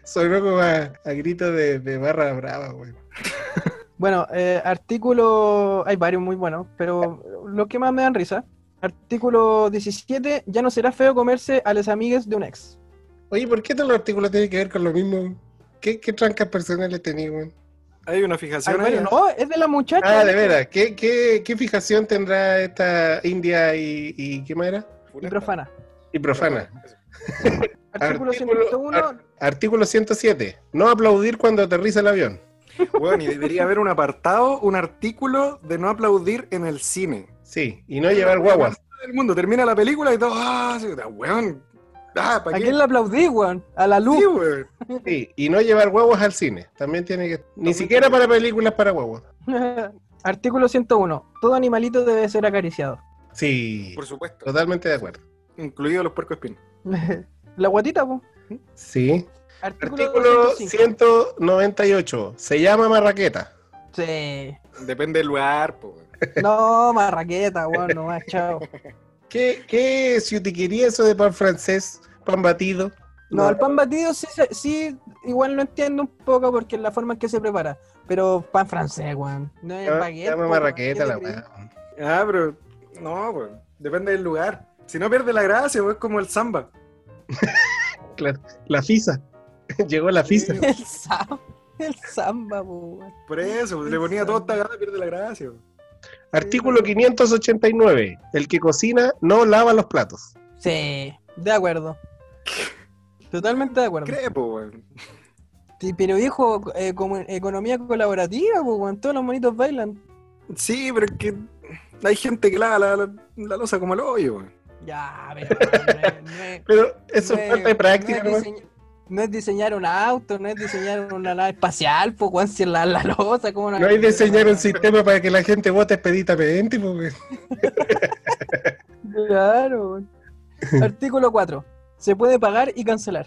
Sonó como a, a grito de, de barra brava, weón. Bueno, eh, artículo. Hay varios muy buenos, pero los que más me dan risa. Artículo 17. Ya no será feo comerse a las amigas de un ex. Oye, ¿por qué todos los artículos tienen que ver con lo mismo? ¿Qué, qué trancas personales tenías, weón? Hay una fijación ahí. varios. No, es de la muchacha. Ah, de veras. ¿Qué, qué, qué fijación tendrá esta India y, y qué más era? Y profana. Y profana. Artículo Artículo- 101. ar- Artículo 107. No aplaudir cuando aterriza el avión. Bueno, y debería haber un apartado, un artículo de no aplaudir en el cine. Sí, y no llevar guaguas. El mundo termina la película y todo, ah, sí, weón. Ah, ¿para ¿A qué? quién le aplaudí, weón? A la luz. Sí, weón. Sí, y no llevar guaguas al cine. También tiene que. Ni siquiera para películas para guaguas. Artículo 101. Todo animalito debe ser acariciado. Sí, Por supuesto. totalmente de acuerdo. Incluidos los puercos espinos. la guatita, po. Sí. Artículo, Artículo 205. 198. Se llama marraqueta. Sí. Depende del lugar, po, weón. No, marraqueta, weón, no más, chao. ¿Qué, qué si te quería eso de pan francés, pan batido? No, el pan batido sí, se- sí, igual lo entiendo un poco porque es la forma en que se prepara. Pero pan francés, weón. No es Se baguette. llama marraqueta weón. la ¿Qué te weá. Ah, pero no, weón. Depende del lugar. Si no pierde la gracia, pues es como el samba. Claro, la FISA. Llegó la FISA. El samba, el. Por eso, pues, le ponía todo esta gana, pierde la gracia. Artículo 589. El que cocina no lava los platos. Sí, de acuerdo. Totalmente de acuerdo. Crepo, weón. Sí, pero viejo, eh, como economía colaborativa, pues, weón, todos los monitos bailan. Sí, pero es que hay gente que lava la, la, la losa como el hoyo, weón. Ya, pero no es- no es- Pero eso no es falta de práctica, no es, diseñ- no es diseñar un auto, no es diseñar una nave espacial, pues, weón, si es la, la losa, ¿cómo No hay diseñar un sistema para que la gente vote expeditamente, porque Claro. weón. Artículo 4. Se puede pagar y cancelar.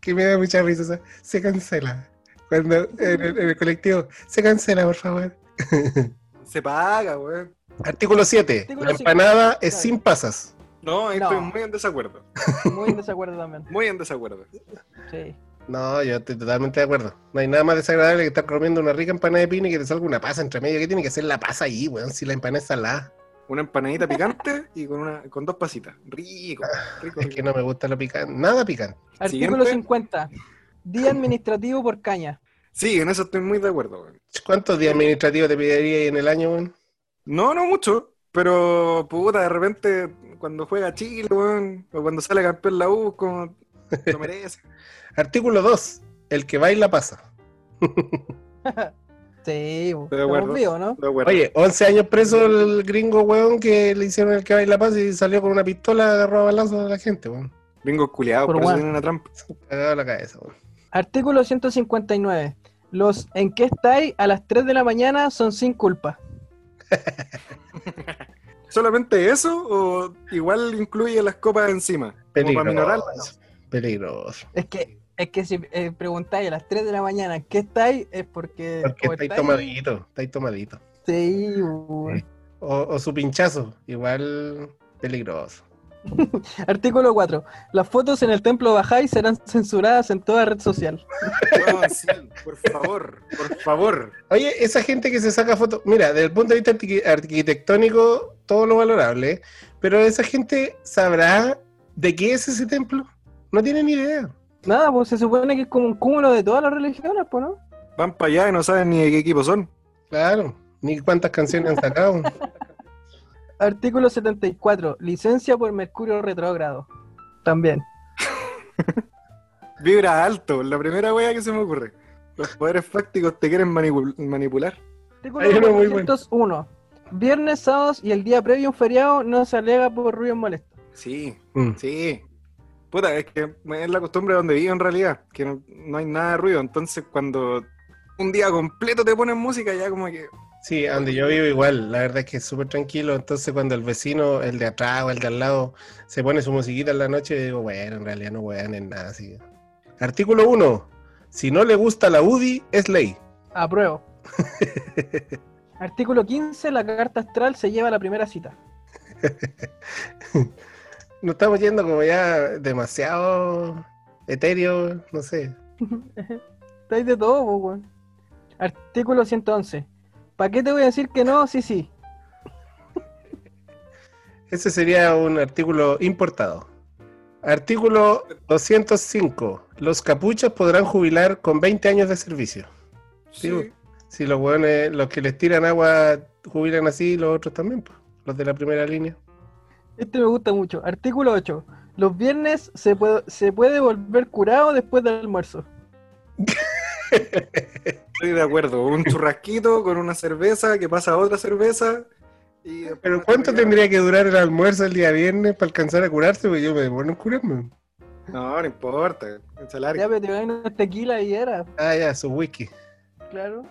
que me da mucha risa. o sea, se cancela. Cuando en el, en el colectivo, se cancela, por favor. Se paga, weón. Artículo 7. Artículo La cinco. empanada es Claro. sin pasas. No, ahí No. estoy muy en desacuerdo. Muy en desacuerdo también. Muy en desacuerdo. Sí. No, yo estoy totalmente de acuerdo. No hay nada más desagradable que estar comiendo una rica empanada de pino y que te salga una pasa entre medio. ¿Qué tiene que ser la pasa ahí, weón? Si la empanada es salada. Una empanadita picante y con, una, con dos pasitas. Rico, rico, Es rico. que no me gusta lo picante. Nada picante. Artículo Siguiente. 50. Día administrativo por caña. Sí, en eso estoy muy de acuerdo, weón. ¿Cuántos días administrativos te pediría en el año, weón? No, no mucho, pero puta, de repente cuando juega Chile, weón, o cuando sale campeón la U, como lo merece. Artículo 2. El que baila pasa. Sí, acuerdo. Estamos vivos, ¿no? Oye, 11 años preso el gringo, weón, que le hicieron el que baila pasa y salió con una pistola, agarró a balazos a la gente, weón. Gringos culiados, Por eso una trampa. Cagado la cabeza, weón. Artículo 159. Los en qué estáis a las 3 de la mañana son sin culpa. ¿Solamente eso o igual incluye las copas encima? Peligroso. Peligroso. Es que, es que si eh, preguntáis a las 3 de la mañana en qué estáis, es porque. Porque estáis estáis- tomadito, estáis tomadito. Sí, o su pinchazo, igual peligroso. Artículo 4. Las fotos en el templo Bajay serán censuradas en toda red social. Sí, por favor, por favor. Oye, esa gente que se saca fotos, mira, desde el punto de vista arqui- arquitectónico, todo lo valorable, pero esa gente sabrá de qué es ese templo. No tiene ni idea. Nada, pues se supone que es como un cúmulo de todas las religiones, pues, ¿no? Van para allá y no saben ni de qué equipo son. Claro, ni cuántas canciones han sacado. Artículo 74. Licencia por mercurio retrógrado. También. Vibra alto, la primera wea que se me ocurre. Los poderes fácticos te quieren manipul- manipular. Artículo Hay uno muy bueno. 401. Viernes, sábados y el día previo a un feriado no se alega por ruido molesto. Sí, Mm. sí. Puta, es que es la costumbre donde vivo en realidad, que no, no hay nada de ruido. Entonces, cuando un día completo te ponen música, ya como que. Sí, donde yo vivo igual, la verdad es que es súper tranquilo, entonces cuando el vecino, el de atrás o el de al lado, se pone su musiquita en la noche, digo, bueno, en realidad no wean en nada así. Artículo 1. Si no le gusta la UDI, es ley. Apruebo. Artículo 15. La carta astral se lleva a la primera cita. Nos estamos yendo como ya demasiado etéreo, no sé. Estáis de todo, weón. Artículo 111. ¿Para qué te voy a decir que no? Sí, sí. Ese sería un artículo importado. Artículo 205. Los capuchos podrán jubilar con 20 años de servicio. Sí. Si los hueones, los que les tiran agua jubilan así, los otros también, pues, los de la primera línea. Este me gusta mucho. Artículo 8. Los viernes se puede, se puede volver curado después del almuerzo. Estoy de acuerdo. Un churrasquito con una cerveza que pasa a otra cerveza. Y Pero ¿cuánto tendría que durar el almuerzo el día viernes para alcanzar a curarse? Porque yo me demoro en curarme. No, no importa. Se Ya, pero te una tequila y era. Ah, ya, su whisky. Claro.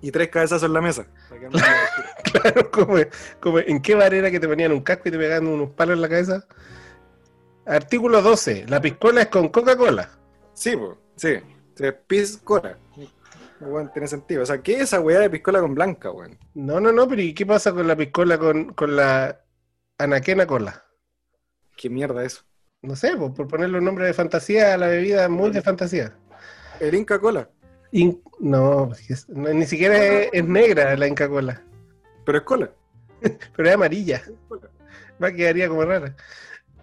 Y tres cabezazos en la mesa. Claro, como, como en qué bar era que te ponían un casco y te pegaban unos palos en la cabeza. Artículo 12. La piscola es con Coca-Cola. Sí, pues. Sí. Sí, piscola. Bueno, tiene sentido. O sea, ¿qué es esa weá de piscola con blanca, weón? No, no, no, pero ¿y qué pasa con la piscola con, con la anaquena cola? ¿Qué mierda es eso? No sé, pues, por ponerle un nombre de fantasía a la bebida muy de fantasía. El Inca Cola. In- no, es- no, ni siquiera es, es negra la Inca Cola. Pero es cola. Pero es amarilla. Va quedaría como rara.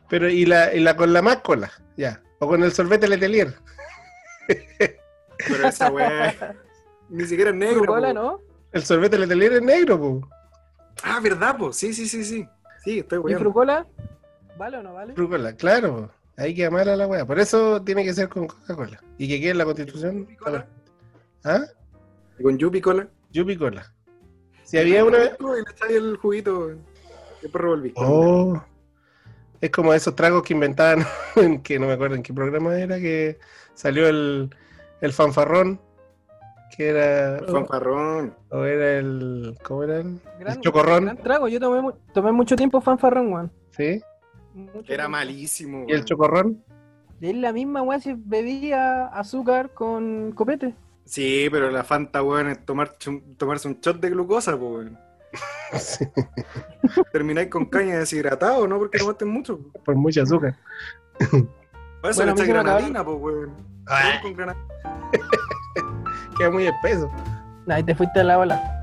Pero, ¿y la, y la con la máscola? Ya. O con el sorbete Letelier. Pero esa weá ni siquiera es negro. Po. ¿no? El sorbete Letelier es negro, po. Ah, ¿verdad, po? Sí, sí, sí, sí. Sí, estoy ¿Y weando. Frucola? ¿Vale o no vale? Frucola, claro. po. Ahí queda mala la weá. Por eso tiene que ser con Coca-Cola. ¿Y que quede en la constitución? A ver. ¿Ah? ¿Y con Yupi Cola? Yupi Cola. Si había una. Y le el juguito. Después revolví. Oh. Es como esos tragos que inventaban, en que no me acuerdo en qué programa era, que salió el, el fanfarrón, que era. Fanfarrón. O era el. ¿Cómo era? El, Gran, el chocorrón. gran trago. Yo tomé, tomé mucho tiempo fanfarrón, weón. ¿Sí? Mucho Era tiempo. malísimo. ¿Y el weón. chocorrón? Es la misma weá si bebía azúcar con copete. Sí, pero la Fanta, weón, es tomar, tomarse un shot de glucosa, weón. Sí, Termináis con caña deshidratado, ¿no? Porque tomaste mucho. po. por mucho azúcar. Para eso Bueno, a le granadina, po, weón. Ah. Con granadina. Queda muy espeso. Ahí te fuiste a la ola.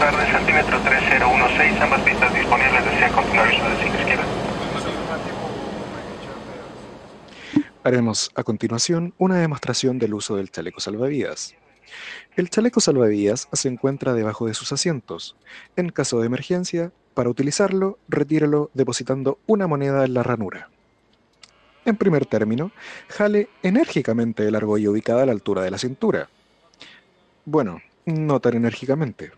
775, buenas tardes, centímetro 3016, ambas pistas disponibles, desea continuar uso de 5 izquierda. Haremos a continuación una demostración del uso del chaleco salvavidas. El chaleco salvavidas se encuentra debajo de sus asientos. En caso de emergencia, para utilizarlo, retírelo depositando una moneda en la ranura. En primer término, jale enérgicamente el argolla ubicada a la altura de la cintura. Bueno, no tan enérgicamente.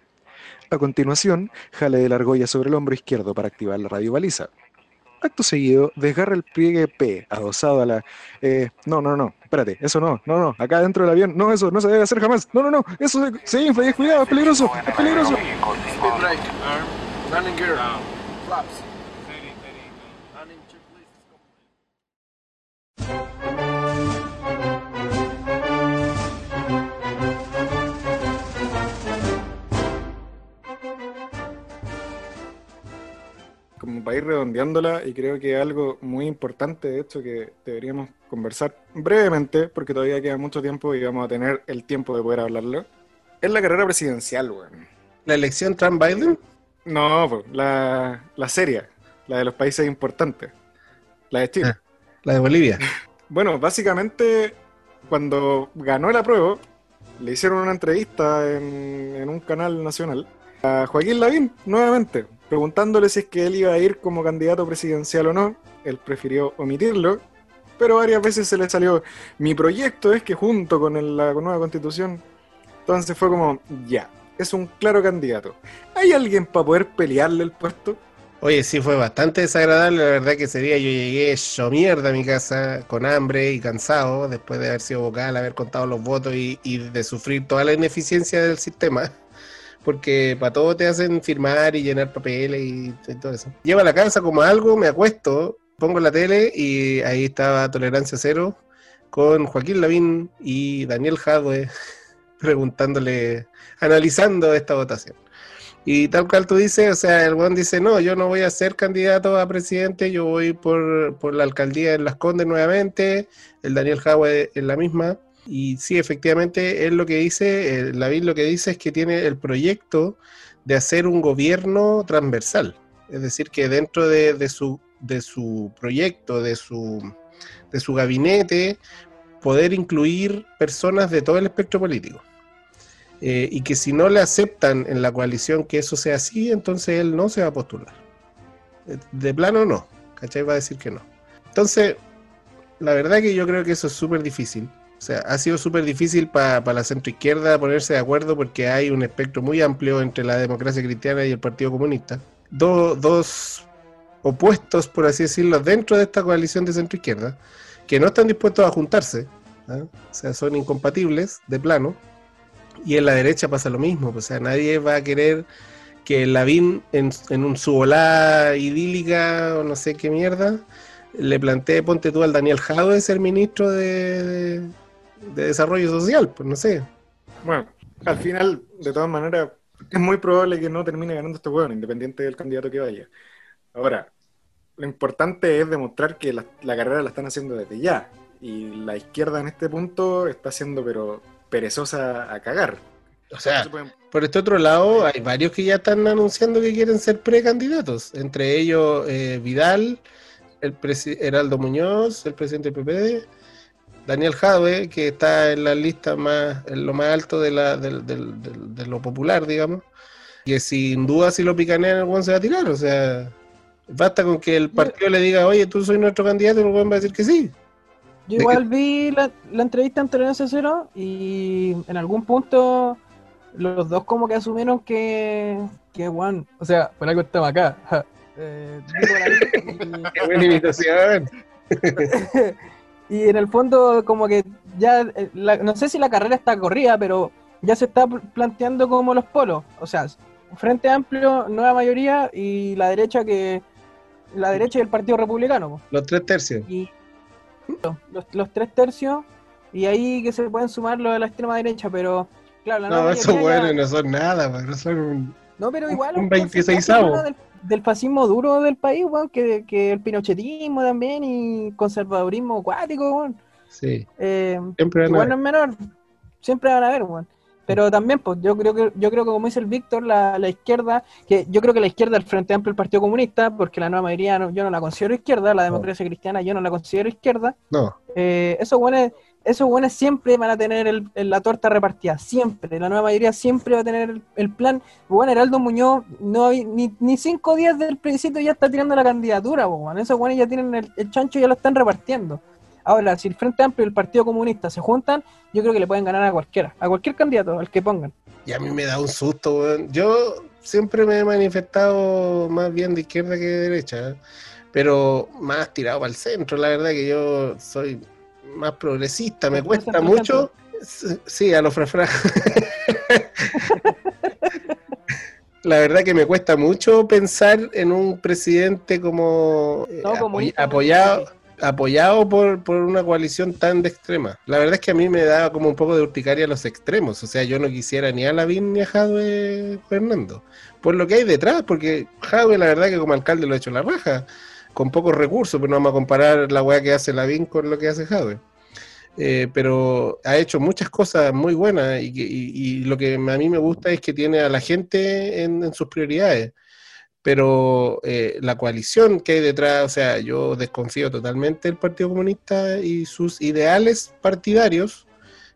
A continuación, jale la argolla sobre el hombro izquierdo para activar la radiobaliza. Acto seguido, desgarra el pliegue P adosado a la... eh, no, no, no, espérate, eso no, no, no, acá dentro del avión, no, eso no se debe hacer jamás, no, no, no, eso se, se infla cuidado, es peligroso, es peligroso. Como para ir redondeándola, y creo que algo muy importante, de hecho, que deberíamos conversar brevemente, porque todavía queda mucho tiempo y vamos a tener el tiempo de poder hablarlo, es la carrera presidencial, weón. ¿La elección Trump-Biden? No, la, la seria, la de los países importantes, la de Chile. Ah. La de Bolivia. Bueno, básicamente, cuando ganó la prueba, le hicieron una entrevista en, en un canal nacional a Joaquín Lavín, nuevamente, preguntándole si es que él iba a ir como candidato presidencial o no. Él prefirió omitirlo, pero varias veces se le salió, mi proyecto es que junto con la nueva constitución, entonces fue como, ya, es un claro candidato. ¿Hay alguien para poder pelearle el puesto? Oye, sí, fue bastante desagradable. La verdad que ese día yo llegué hecho mierda a mi casa, con hambre y cansado, después de haber sido vocal, haber contado los votos y de sufrir toda la ineficiencia del sistema. Porque para todo te hacen firmar y llenar papeles y, y todo eso. Llego a la casa como algo, me acuesto, pongo la tele y ahí estaba Tolerancia Cero con Joaquín Lavín y Daniel Jadwe preguntándole, analizando esta votación. Y tal cual tú dices, o sea, el buen dice, no, yo no voy a ser candidato a presidente, yo voy por, por la alcaldía en Las Condes nuevamente, el Daniel Jaue en la misma. Y sí, efectivamente, él lo que dice, eh, Lavín lo que dice es que tiene el proyecto de hacer un gobierno transversal. Es decir, que dentro de, su, de su proyecto, de su, de su gabinete, poder incluir personas de todo el espectro político. Eh, y que si no le aceptan en la coalición que eso sea así, entonces él no se va a postular. Eh, De plano no, ¿cachai? Va a decir que no. Entonces, la verdad que yo creo que eso es súper difícil. O sea, ha sido súper difícil para la centroizquierda ponerse de acuerdo porque hay un espectro muy amplio entre la democracia cristiana y el Partido Comunista. Do- dos opuestos, por así decirlo, dentro de esta coalición de centroizquierda, que no están dispuestos a juntarse. ¿ah? O sea, son incompatibles de plano. Y en la derecha pasa lo mismo, o sea, nadie va a querer que Lavín en, un su volá idílica o no sé qué mierda le plantee, ponte tú al Daniel Jadwe ser ministro de- de Desarrollo Social, pues no sé. Bueno, al final, de todas maneras, es muy probable que no termine ganando este hueón, independiente del candidato que vaya. Ahora, lo importante es demostrar que la, la carrera la están haciendo desde ya. Y la izquierda en este punto está siendo, pero perezosa a cagar. O sea, No se pueden- por este otro lado, hay varios que ya están anunciando que quieren ser precandidatos. Entre ellos, eh, Vidal, el Heraldo Muñoz, el presidente del PPD, Daniel Jadwe, que está en la lista más, en lo más alto de, la, del- del- de lo popular, digamos. Que sin duda, si lo picanean, el buen se va a tirar. O sea, basta con que el partido le diga, oye, tú soy nuestro candidato, y el buen va a decir que sí. Yo ¿De igual vi la, la entrevista en Tolerancia Cero y en algún punto los dos como que asumieron que, que Juan, o sea, por algo estamos acá. ja. Eh, Qué buena imitación. y, en el fondo como que ya, eh, la- no sé si la carrera está corrida, pero ya se está pl- planteando como los polos. O sea, Frente Amplio, nueva mayoría y la derecha que... La derecha y el Partido Republicano. Los tres tercios. y los, los tres tercios y ahí que se pueden sumar los de la extrema derecha, pero claro, la No, esos ya- buenos no son nada, no son un- no, pero igual un un porcentaje, 26avo. bueno, del, del fascismo duro del país, weón, que, que el pinochetismo también y conservadurismo acuático, weón. Sí, Eh, siempre van a igual no es menor, siempre van a ver, weón. Pero también, pues, yo creo que, yo creo que como dice el Víctor, la, la izquierda, que yo creo que la izquierda del Frente Amplio el Partido Comunista, porque la nueva mayoría no- yo no la considero izquierda, la democracia cristiana yo no la considero izquierda, No, eh, esos buenos esos buenos siempre van a tener el- la torta repartida, siempre. La nueva mayoría siempre va a tener el, plan. Bueno, Heraldo Muñoz, no ni, cinco días del plebiscito ya está tirando la candidatura, weón. esos buenos ya tienen el, el chancho y ya lo están repartiendo. Ahora, si el Frente Amplio y el Partido Comunista se juntan, yo creo que le pueden ganar a cualquiera, a cualquier candidato, al que pongan. y a mí me da un susto, weón. Yo siempre me he manifestado más bien de izquierda que de derecha, ¿eh? pero más tirado para el centro, la verdad que yo soy más progresista, me cuesta mucho, sí, a los frafra. La verdad que me cuesta mucho pensar en un presidente como eh, No, apoy- comunista, apoyado, apoyado por, por una coalición tan de extrema. La verdad es que a mí me da como un poco de urticaria los extremos. O sea, yo no quisiera ni a Lavín ni a Jadwe Fernando. Por lo que hay detrás, porque Jadwe la verdad que como alcalde lo ha hecho la raja, con pocos recursos, pero no vamos a comparar la weá que hace Lavín con lo que hace Jadwe. Eh, pero ha hecho muchas cosas muy buenas y- y lo que a mí me gusta es que tiene a la gente en, en sus prioridades. Pero eh, la coalición que hay detrás, o sea, yo desconfío totalmente del Partido Comunista y sus ideales partidarios,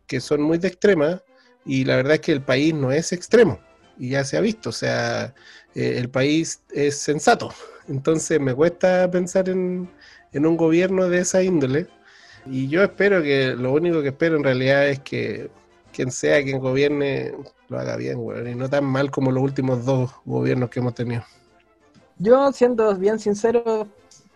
que son muy de extrema, y la verdad es que el país no es extremo, y ya se ha visto, o sea, eh, el país es sensato. Entonces me cuesta pensar en, en un gobierno de esa índole. Y yo espero que, lo único que espero en realidad es que quien sea quien gobierne lo haga bien, weón, y no tan mal como los últimos dos gobiernos que hemos tenido. Yo, siendo bien sincero,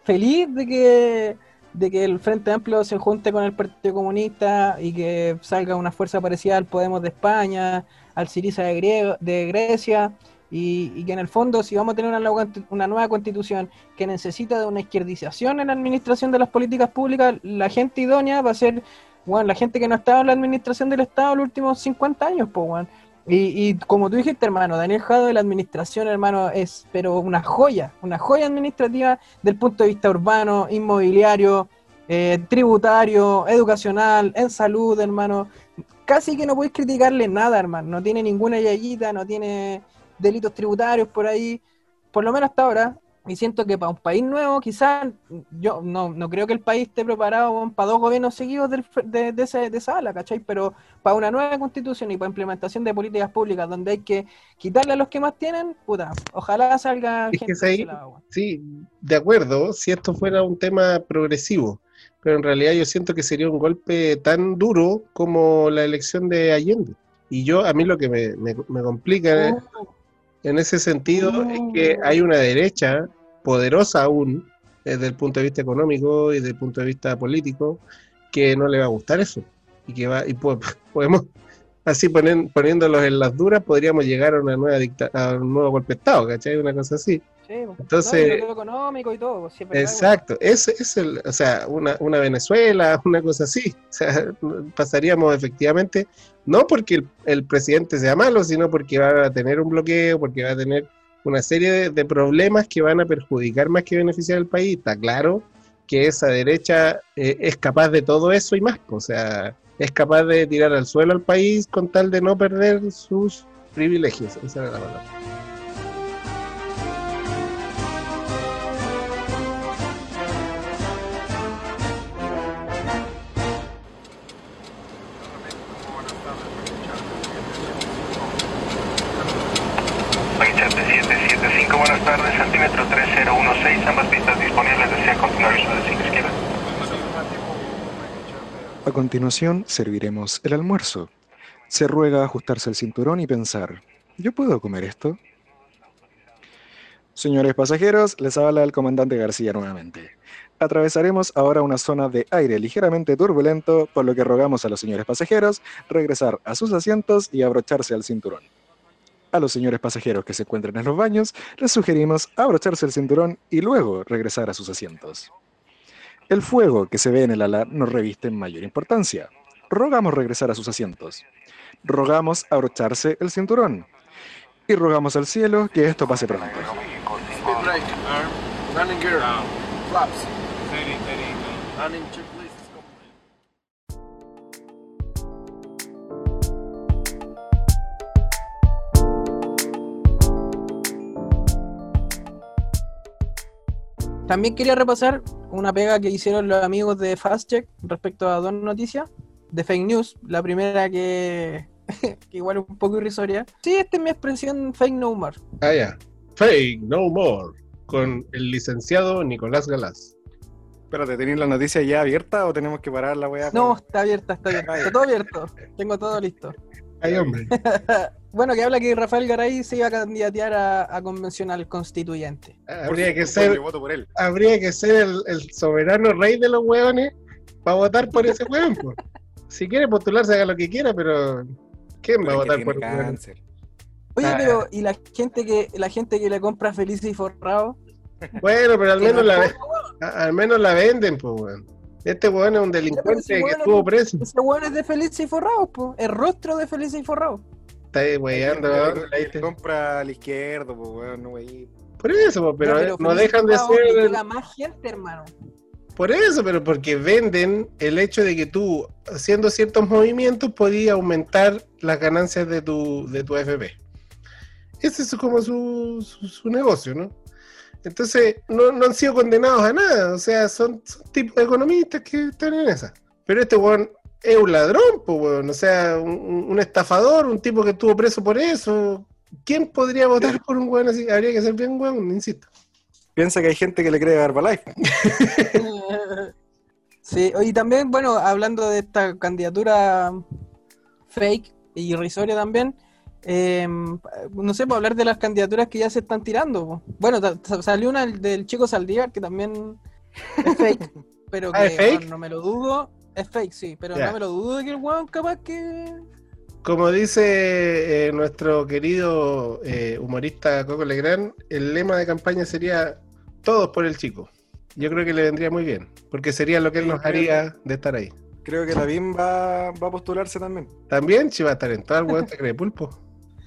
feliz de que, de que el Frente Amplio se junte con el Partido Comunista y que salga una fuerza parecida al Podemos de España, al Siriza de, Grecia, y, que en el fondo, si vamos a tener una, una nueva constitución que necesita de una izquierdización en la administración de las políticas públicas, la gente idónea va a ser, bueno, la gente que no ha estado en la administración del Estado los últimos 50 años, pues, bueno. Y, y como tú dijiste, hermano, Daniel Jado de la administración, hermano, es pero una joya, una joya administrativa del punto de vista urbano, inmobiliario, eh, tributario, educacional, en salud, hermano. Casi que no podéis criticarle nada, hermano. No tiene ninguna yayita, no tiene delitos tributarios por ahí, por lo menos hasta ahora. Y siento que para un país nuevo, quizás, yo no, no creo que el país esté preparado para dos gobiernos seguidos del- de, de, ese- de esa ala, ¿cachai? Pero para una nueva constitución y para implementación de políticas públicas donde hay que quitarle a los que más tienen, puta, ojalá salga Es que gente de ahí- lado. Sí, de acuerdo, si esto fuera un tema progresivo, pero en realidad yo siento que sería un golpe tan duro como la elección de Allende. Y yo, a mí lo que me, me- me complica en ese sentido es que hay una derecha poderosa aún, desde el punto de vista económico y desde el punto de vista político, que no le va a gustar eso. Y que va, y po- podemos, así ponen- poniéndolos en las duras, podríamos llegar a una nueva dicta a un nuevo golpe de Estado, ¿cachai? Una cosa así. Sí. Entonces- No, económico y todo, pues, sí, es verdad, Exacto, es, es el, o sea, una, una Venezuela, una cosa así. O sea, pasaríamos efectivamente, no porque el, el presidente sea malo, sino porque va a tener un bloqueo, porque va a tener una serie de, de problemas que van a perjudicar más que beneficiar al país. Está claro que esa derecha eh, es capaz de todo eso y más. O sea, es capaz de tirar al suelo al país con tal de no perder sus privilegios. Esa era la palabra. 3016, ambas pistas disponibles, desea continuar uso de 5 izquierda. A continuación, serviremos el almuerzo. Se ruega ajustarse el cinturón y pensar, ¿yo puedo comer esto? Señores pasajeros, les habla el comandante García nuevamente. Atravesaremos ahora una zona de aire ligeramente turbulento, por lo que rogamos a los señores pasajeros regresar a sus asientos y abrocharse al cinturón. A los señores pasajeros que se encuentren en los baños, les sugerimos abrocharse el cinturón y luego regresar a sus asientos. El fuego que se ve en el ala nos reviste mayor importancia. Rogamos regresar a sus asientos. Rogamos abrocharse el cinturón. Y rogamos al cielo que esto pase pronto. También quería repasar una pega que hicieron los amigos de FastCheck respecto a dos noticias de fake news. La primera que, que igual es un poco irrisoria. Sí, esta es mi expresión fake no more. Ah, ya. Fake No More, con el licenciado Nicolás Galás. Espérate, ¿tenéis la noticia ya abierta o tenemos que parar la weá? No, está abierta, está abierta. Está todo abierto. Tengo todo listo. Ay, hombre. Bueno, que habla que Rafael Garay se iba a candidatear a, a convencional constituyente. Habría que ser, voto por él. habría que ser el, el soberano rey de los hueones para votar por ese hueón. po. Si quiere postularse, haga lo que quiera, pero ¿quién va a votar por tiene el hueón? cáncer. Oye, Ah. pero ¿y la gente que la gente que le compra feliz y forrado? Bueno, pero al menos no la, al menos la venden, pues, weón. Este weón es un delincuente que estuvo es- preso. Ese weón es de feliz y forrado, po. El rostro de feliz y forrado. Está ahí weyando. Compra al izquierdo, pues weón, no wey. Por eso, po, pero, eh, no dejan de ser. llega más gente, hermano. Por eso, pero porque venden el hecho de que tú, haciendo ciertos movimientos, podías aumentar las ganancias de tu, de tu FP. Ese es como su, su, su negocio, ¿no? Entonces, no, no han sido condenados a nada, o sea, son, son tipos de economistas que están en esa. Pero este weón es un ladrón, pues, weón, o sea, un, estafador, un tipo que estuvo preso por eso. ¿Quién podría votar por un weón así? Habría que ser bien weón, insisto. Piensa que hay gente que le cree a Herbalife. Sí, y también, bueno, hablando de esta candidatura fake y irrisoria también, eh, no sé, por hablar de las candidaturas que ya se están tirando. po. Bueno, salió una del chico Saldívar que también es fake, pero que Ah, ¿es fake? bueno, no me lo dudo. Es fake, sí, pero Ya. no me lo dudo de que el weón capaz que... Como dice eh, nuestro querido eh, humorista Coco Legrand, el lema de campaña sería todos por el chico. Yo creo que le vendría muy bien, porque sería lo que él nos haría de estar ahí. Creo que la BIM va, va a postularse también. También, si va a estar en todo el hueón te cree pulpo.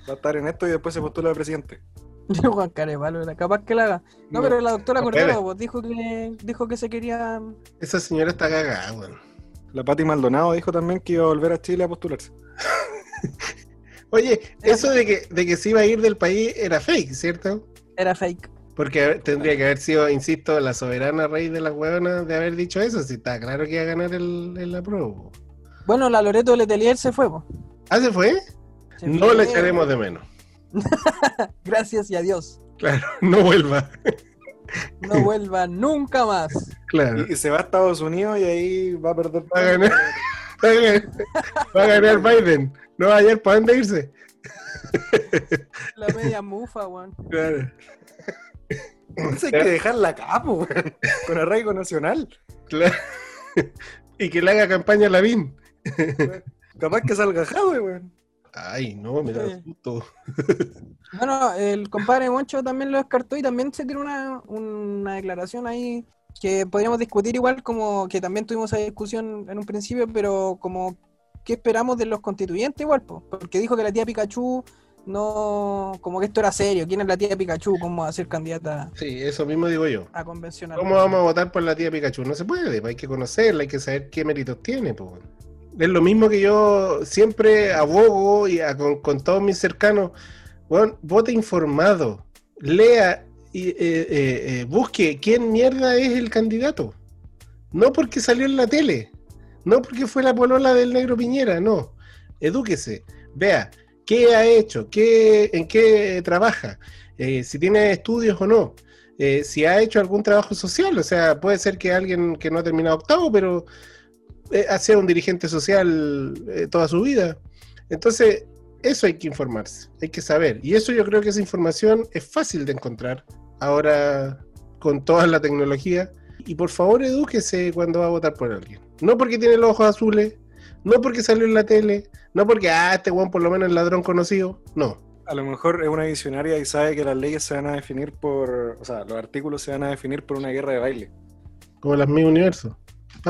Va a estar en esto y después se postula a presidente. Juan Carevalo, era capaz que la haga. No, No, pero la doctora Cordero pues, dijo que dijo que se quería... Esa señora está cagada, weón. La Pati Maldonado dijo también que iba a volver a Chile a postularse. Oye, eso de que, de que se iba a ir del país era fake, ¿cierto? Era fake. Porque tendría que haber sido, insisto, la soberana rey de las hueonas de haber dicho eso, si está claro que iba a ganar el, el apruebo. Bueno, la Loreto Letelier se fue, po. ¿Ah, se fue? Se No fue. le echaremos de menos. Gracias y adiós. Claro, no vuelva. No vuelva nunca más. Claro. Y, y se va a Estados Unidos y ahí va a perder. Va a ganar, va a ganar, va a ganar Biden. No va a hallar para dónde irse. La media mufa, weón. Claro. Entonces hay que dejarla acá, po, weón, con arraigo nacional. claro. Y que le haga campaña a Lavín. Capaz que salga Jadwe, weón. Ay, no, me da susto. Bueno, el compadre Moncho también lo descartó y también se tiró una, una declaración ahí que podríamos discutir igual como que también tuvimos esa discusión en un principio, pero como qué esperamos de los constituyentes igual, po? porque dijo que la tía Pikachu no, como que esto era serio, ¿quién es la tía Pikachu? ¿Cómo va a ser candidata Sí, eso mismo digo yo. a convencional? ¿Cómo vamos a votar por la tía Pikachu? No se puede, pues, hay que conocerla, hay que saber qué méritos tiene. Pues. Es lo mismo que yo siempre abogo y con, todos mis cercanos. Bueno, vote informado, lea y eh, eh, eh, busque quién mierda es el candidato. No porque salió en la tele, no porque fue la polola del negro Piñera, no. Edúquese, vea qué ha hecho, qué, en qué trabaja, eh, si tiene estudios o no eh, si ha hecho algún trabajo social, o sea, puede ser que alguien que no ha terminado octavo, pero ha sido un dirigente social eh, toda su vida. Entonces, eso hay que informarse, hay que saber. Y eso yo creo que esa información es fácil de encontrar ahora con toda la tecnología. Y por favor, edúquese cuando va a votar por alguien. No porque tiene los ojos azules, no porque salió en la tele, no porque, ah, este weón por lo menos es ladrón conocido. No. A lo mejor es una visionaria y sabe que las leyes se van a definir por. O sea, los artículos se van a definir por una guerra de baile. Como las mil universos.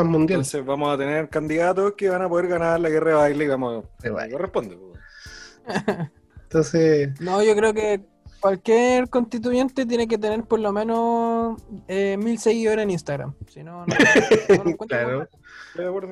Mundial. Entonces vamos a tener candidatos que van a poder ganar la guerra de baile y vamos a. baile. Corresponde. Entonces, No, yo creo que cualquier constituyente tiene que tener por lo menos eh, mil seguidores en Instagram. Si no, no, Claro.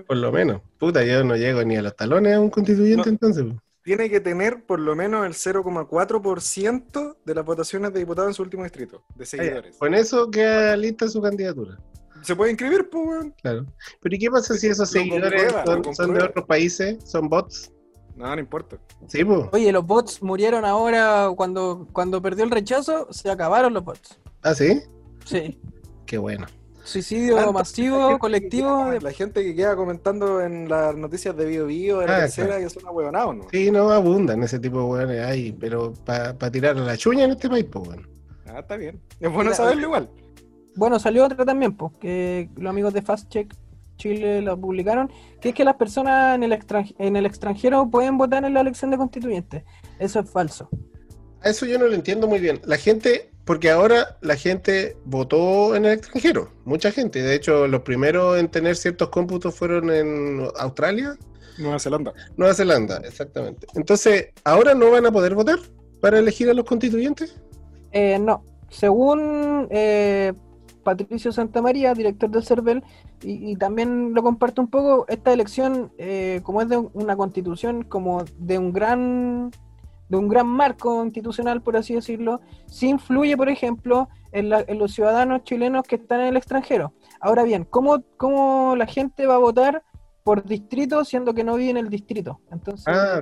Por lo menos. Puta, yo no llego ni a los talones a un constituyente No. entonces. Tiene que tener por lo menos el 0,4% de las votaciones de diputados en su último distrito, de seguidores. Con eso queda lista su candidatura. Se puede inscribir, pues, weón. Claro. Pero ¿y qué pasa si esos Lo seguidores comprueba, son, son de otros países? ¿Son bots? No, no importa. Sí, pues. Oye, los bots murieron ahora cuando, cuando perdió el rechazo, se acabaron los bots. ¿Ah, sí? Sí. Qué bueno. Suicidio Tanto, masivo, colectivo. queda- La gente que queda comentando en las noticias de Bio Bio, de la Ah, tercera, claro. que son ahueonados, ¿no? Sí, no abundan ese tipo de weones ahí, pero para tirar a la chuña en este país, pues bueno. Ah, está bien. Es bueno Mira, saberlo igual. Bueno, salió otra también, pues, que los amigos de Fast Check Chile lo publicaron, que es que las personas en el, en el extranjero pueden votar en la elección de constituyentes. Eso es falso. Eso yo no lo entiendo muy bien. La gente, porque ahora la gente votó en el extranjero, mucha gente. De hecho, los primeros en tener ciertos cómputos fueron en Australia, Nueva Zelanda. Nueva Zelanda, exactamente. Entonces, ¿ahora no van a poder votar para elegir a los constituyentes? Eh, no, según eh, Patricio Santamaría, director del CERVEL, y, y también lo comparto un poco, esta elección, eh, como es de una constitución, como de un gran de un gran marco institucional, por así decirlo, sí influye, por ejemplo, en, la- en los ciudadanos chilenos que están en el extranjero. Ahora bien, ¿cómo, ¿cómo la gente va a votar por distrito siendo que no vive en el distrito? Entonces, Ah,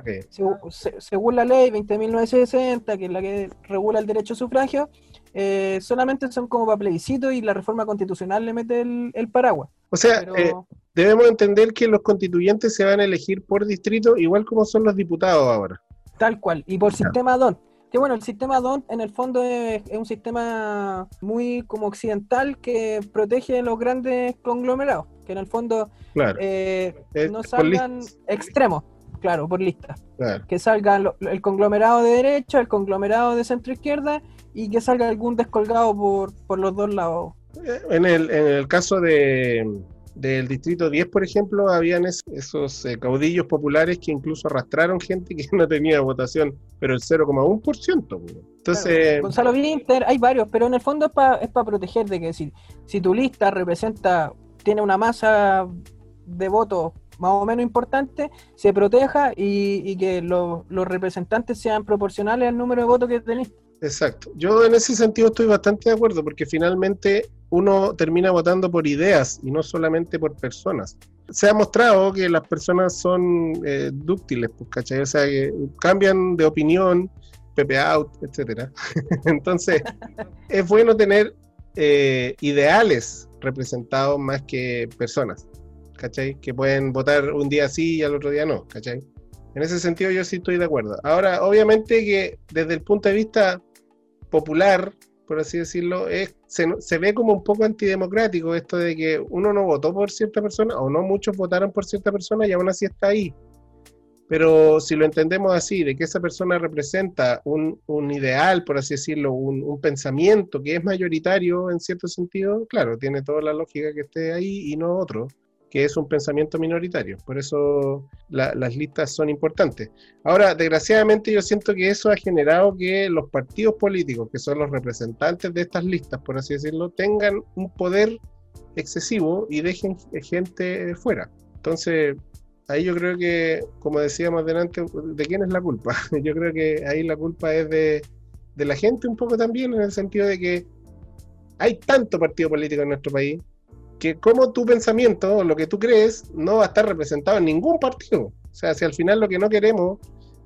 se- según la ley 20.960, que es la que regula el derecho a sufragio, eh, solamente son como para plebiscito y la reforma constitucional le mete el, el paraguas. O sea, Pero eh, debemos entender que los constituyentes se van a elegir por distrito, igual como son los diputados ahora. tal cual, y por sistema DON. Que bueno, el sistema DON en el fondo es, es un sistema muy como occidental que protege los grandes conglomerados, que en el fondo Claro, eh, Eh, no salgan extremos, claro, por lista. claro. que salga lo- el conglomerado de derecha, el conglomerado de centro izquierda y que salga algún descolgado por, por los dos lados. Eh, En el, en el caso de, del distrito 10, por ejemplo, habían es- esos eh, caudillos populares que incluso arrastraron gente que no tenía votación, pero el 0,1%. pues. Entonces, Gonzalo Winter, hay varios, pero en el fondo es para es pa proteger de que decir, si tu lista representa, tiene una masa de votos más o menos importante, se proteja y, y que lo- los representantes sean proporcionales al número de votos que tenéis. Exacto. Yo en ese sentido estoy bastante de acuerdo porque finalmente uno termina votando por ideas y no solamente por personas. Se ha mostrado que las personas son eh, dúctiles, pues, ¿cachai? O sea, que cambian de opinión, Pepe out, etcétera. Entonces, es bueno tener eh, ideales representados más que personas, ¿cachai? Que pueden votar un día sí y al otro día no, ¿cachai? En ese sentido yo sí estoy de acuerdo. Ahora, obviamente que desde el punto de vista popular, por así decirlo, se, ve como un poco antidemocrático esto de que uno no votó por cierta persona o no muchos votaron por cierta persona y aún así está ahí. Pero si lo entendemos así, de que esa persona representa un, ideal, por así decirlo, un pensamiento que es mayoritario en cierto sentido, claro, tiene toda la lógica que esté ahí y no otro, que es un pensamiento minoritario. Por eso la- las listas son importantes. Ahora, desgraciadamente yo siento que eso ha generado que los partidos políticos, que son los representantes de estas listas, por así decirlo, tengan un poder excesivo y dejen gente fuera. Entonces, ahí yo creo que, como decíamos delante, ¿de quién es la culpa? Yo creo que ahí la culpa es de, de la gente un poco también, en el sentido de que hay tanto partido político en nuestro país que como tu pensamiento o lo que tú crees no va a estar representado en ningún partido. O sea, si al final lo que no queremos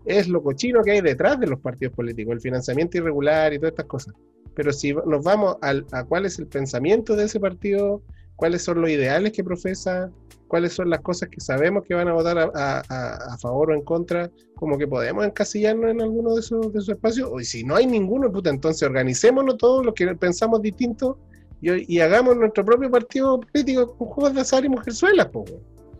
es lo cochino que hay detrás de los partidos políticos, el financiamiento irregular y todas estas cosas. Pero si nos vamos a cuál es el pensamiento de ese partido, cuáles son los ideales que profesa, cuáles son las cosas que sabemos que van a votar a, favor o en contra, como que podemos encasillarnos en alguno de esos, de esos espacios, o si no hay ninguno, puta, entonces organicémonos todos los que pensamos distintos y, y hagamos nuestro propio partido político con juegos de azar y mujerzuelas.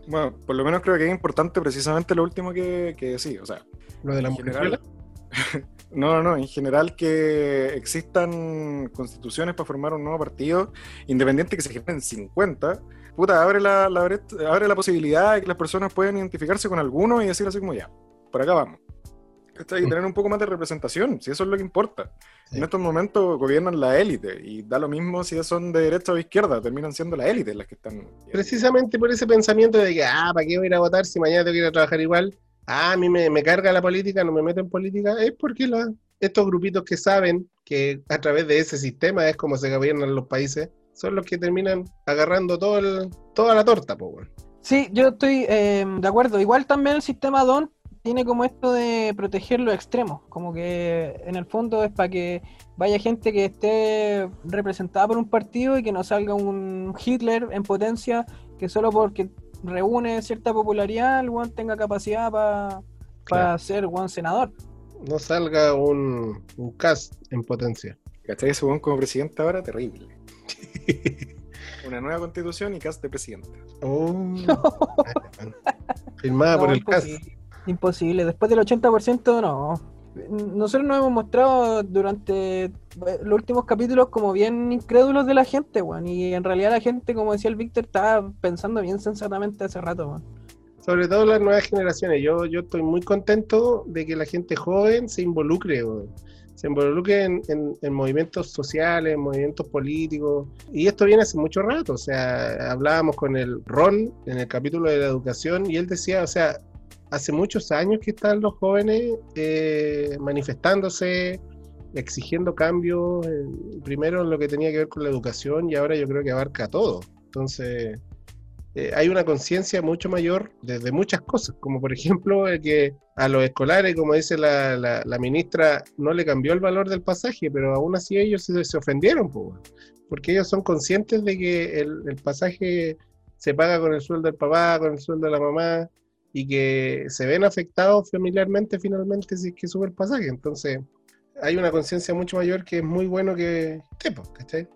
Bueno, por lo menos creo que es importante precisamente lo último que, que sí, o sea, Lo de la mujerzuela. general, no, no, no, en general que existan constituciones para formar un nuevo partido, independiente que se generen 50, puta, abre la, la bre- abre la posibilidad de que las personas puedan identificarse con alguno y decir así como ya, por acá vamos. ¿Cachai? Y tener un poco más de representación, si eso es lo que importa. Sí. En estos momentos gobiernan la élite y da lo mismo si son de derecha o de izquierda, terminan siendo la élite las que están. Precisamente por ese pensamiento de que, ah, ¿para qué voy a ir a votar si mañana tengo que ir a trabajar igual? Ah, a mí me, me carga la política, no me meto en política. Es porque la- estos grupitos que saben que a través de ese sistema es como se gobiernan los países, son los que terminan agarrando todo el, toda la torta, po. Sí, yo estoy eh, de acuerdo. Igual también el sistema DON tiene como esto de proteger los extremos, como que en el fondo es para que vaya gente que esté representada por un partido y que no salga un Hitler en potencia que solo porque reúne cierta popularidad el weón tenga capacidad para Claro. ser buen senador. No salga un, un cast en potencia. ¿Cachai? Ese weón como presidente ahora, terrible. Una nueva constitución y cast de presidente. Oh. Firmada por el cast. Imposible. Después del 80% no. Nosotros nos hemos mostrado durante eh, los últimos capítulos como bien incrédulos de la gente, weón. Y en realidad la gente, como decía el Víctor, estaba pensando bien sensatamente hace rato, weón. Sobre todo las nuevas generaciones. Yo, yo estoy muy contento de que la gente joven se involucre, weón. se involucre en, en- en movimientos sociales, en movimientos políticos. Y esto viene hace mucho rato. O sea, hablábamos con el Ron en el capítulo de la educación y él decía, o sea, hace muchos años que están los jóvenes eh, manifestándose, exigiendo cambios, eh, primero en lo que tenía que ver con la educación y ahora yo creo que abarca todo. Entonces, eh, hay una conciencia mucho mayor desde muchas cosas, como por ejemplo el que a los escolares, como dice la, ministra, no le cambió el valor del pasaje, pero aún así ellos se, se ofendieron, porque ellos son conscientes de que el pasaje se paga con el sueldo del papá, con el sueldo de la mamá, y que se ven afectados familiarmente finalmente si es que sube el pasaje. Entonces, hay una conciencia mucho mayor que es muy bueno que esté, po, ¿cachai?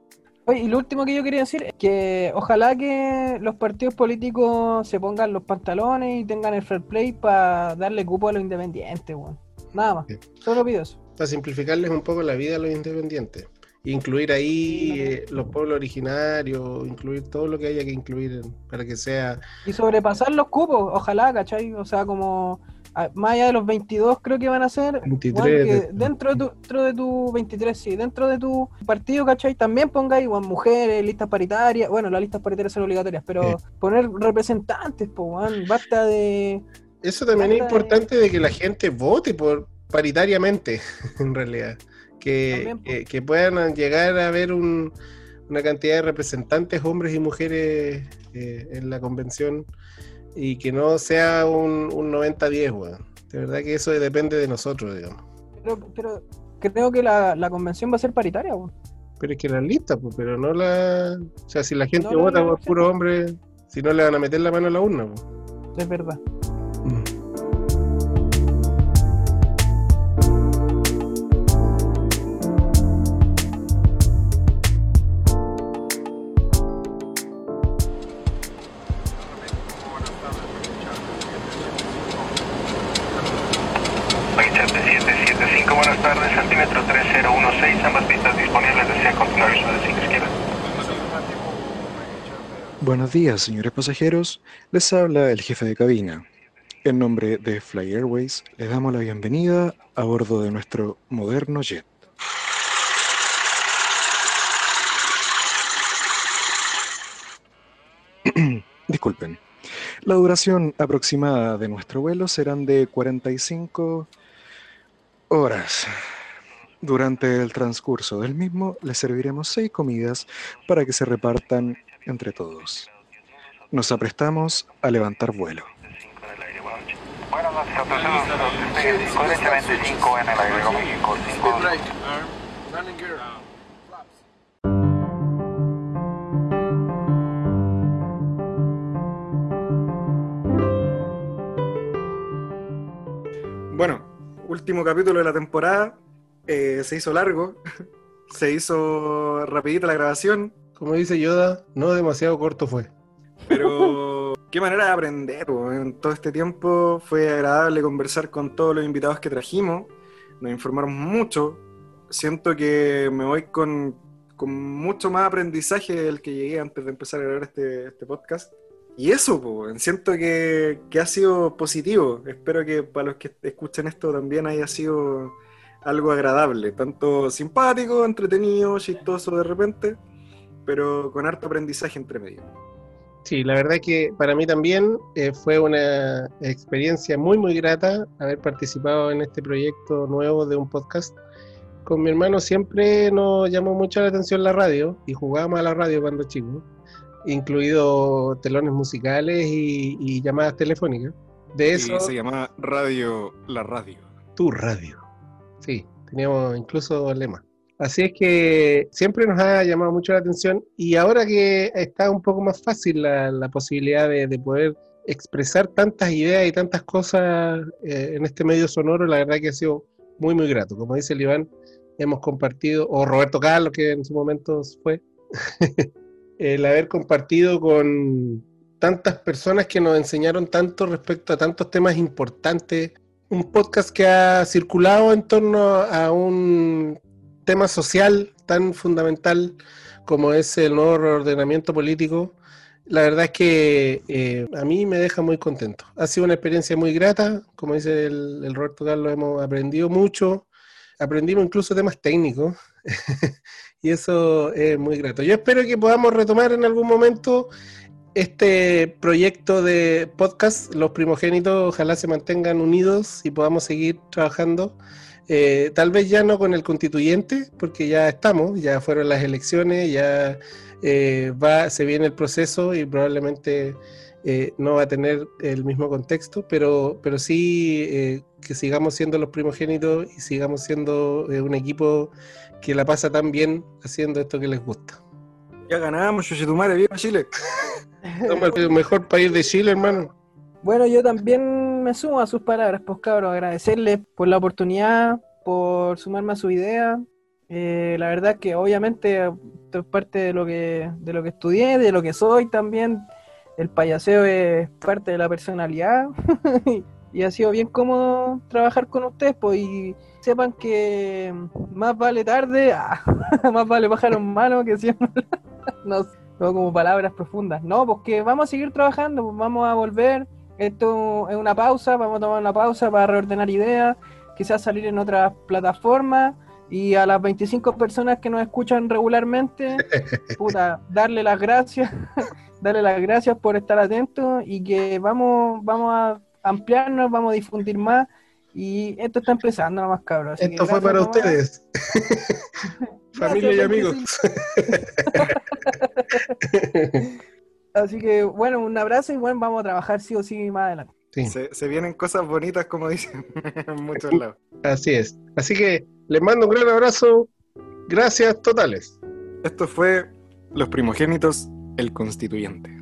Oye, y lo último que yo quería decir es que ojalá que los partidos políticos se pongan los pantalones y tengan el fair play para darle cupo a los independientes, weón. Nada más. Sí. Solo pido eso. para simplificarles un poco la vida a los independientes. Incluir ahí eh, los pueblos originarios, incluir todo lo que haya que incluir para que sea... Y sobrepasar los cupos, ojalá, ¿cachai? O sea, como a- más allá de los 22 creo que van a ser, 23 weón, que de- dentro, de tu, dentro de tu 23, sí, dentro de tu partido, ¿cachai? También pongáis weón, mujeres, listas paritarias, bueno, las listas paritarias son obligatorias, pero poner representantes, pues, basta de... Eso también es Falta de- importante de que la gente vote por paritariamente, en realidad. Que, También, po. que, que puedan llegar a haber un- una cantidad de representantes, hombres y mujeres, eh, en la convención y que no sea un, un 90-10, weón. De verdad que eso depende de nosotros, digamos. Pero, pero creo que la, la convención va a ser paritaria, weón. Pero es que la lista, pues, pero no la. O sea, si la gente No, vota no, por puro hombre, si no le van a meter la mano a la urna, pues. Es verdad. Buenos días, señores pasajeros. Les habla el jefe de cabina. En nombre de Fly Airways, les damos la bienvenida a bordo de nuestro moderno jet. Disculpen. La duración aproximada de nuestro vuelo serán de 45 horas. Durante el transcurso del mismo, les serviremos seis comidas para que se repartan entre todos. Nos aprestamos a levantar vuelo. Buenas noches, autobús. Coderecha 25 en el aire, como 5, Speed right, arm. Landing gear. Flaps. Bueno, último capítulo de la temporada. Eh, se hizo largo. se hizo rapidita la grabación. Como dice Yoda, no demasiado corto fue. Pero qué manera de aprender. En todo este tiempo fue agradable conversar con todos los invitados que trajimos. Nos informaron mucho. Siento que me voy con, con mucho más aprendizaje del que llegué antes de empezar a grabar este, este podcast. Y eso, po, siento que, que ha sido positivo. Espero que para los que escuchen esto también haya sido algo agradable, tanto simpático, entretenido, chistoso de repente, pero con harto aprendizaje entre medio. Sí, la verdad que para mí también eh, fue una experiencia muy, muy grata haber participado en este proyecto nuevo de un podcast. Con mi hermano siempre nos llamó mucho la atención la radio y jugábamos a la radio cuando chicos, incluido telones musicales y, y llamadas telefónicas. De eso, Y se llama Radio La Radio. tu radio. Sí, teníamos incluso lema. Así es que siempre nos ha llamado mucho la atención y ahora que está un poco más fácil la, posibilidad de, de poder expresar tantas ideas y tantas cosas eh, en este medio sonoro, la verdad que ha sido muy, muy grato. Como dice el Iván, hemos compartido, o Roberto Carlos, que en su momento fue, el haber compartido con tantas personas que nos enseñaron tanto respecto a tantos temas importantes. Un podcast que ha circulado en torno a un tema social tan fundamental como es el nuevo ordenamiento político. La verdad es que eh, a mí me deja muy contento. Ha sido una experiencia muy grata, como dice el, el Roberto Carlos, hemos aprendido mucho, aprendimos incluso temas técnicos y eso es muy grato. Yo espero que podamos retomar en algún momento este proyecto de podcast, Los Primogénitos, ojalá se mantengan unidos y podamos seguir trabajando. Eh, tal vez ya no con el constituyente, porque ya estamos, ya fueron las elecciones, ya eh, va, se viene el proceso y probablemente eh, no va a tener el mismo contexto, pero, pero sí eh, que sigamos siendo los primogénitos y sigamos siendo eh, un equipo que la pasa tan bien haciendo esto que les gusta. Ya ganamos, Chuchetumare, viva Chile. Somos el mejor país de Chile, hermano. Bueno, yo también me sumo a sus palabras, pues cabros, agradecerles por la oportunidad, por sumarme a su idea. Eh, la verdad que obviamente es parte de lo que, de lo que estudié, de lo que soy también. El payaseo es parte de la personalidad y ha sido bien cómodo trabajar con ustedes, pues y sepan que más vale tarde, ah, más vale pájaro en mano que siempre. no, como palabras profundas. No, pues que vamos a seguir trabajando, pues vamos a volver. Esto es una pausa, vamos a tomar una pausa para reordenar ideas, quizás salir en otras plataformas y a las 25 personas que nos escuchan regularmente, puta, darle las gracias, darle las gracias por estar atentos y que vamos, vamos a ampliarnos, vamos a difundir más y esto está empezando nomás, cabros. así que Esto fue para nomás. ustedes, familia y amigos. 25. Así que bueno, un abrazo y bueno, vamos a trabajar sí o sí más adelante. Sí. Se, se vienen cosas bonitas, como dicen en muchos lados. Así es. Así que les mando un gran abrazo. Gracias totales. Esto fue Los Primogénitos, el Constituyente.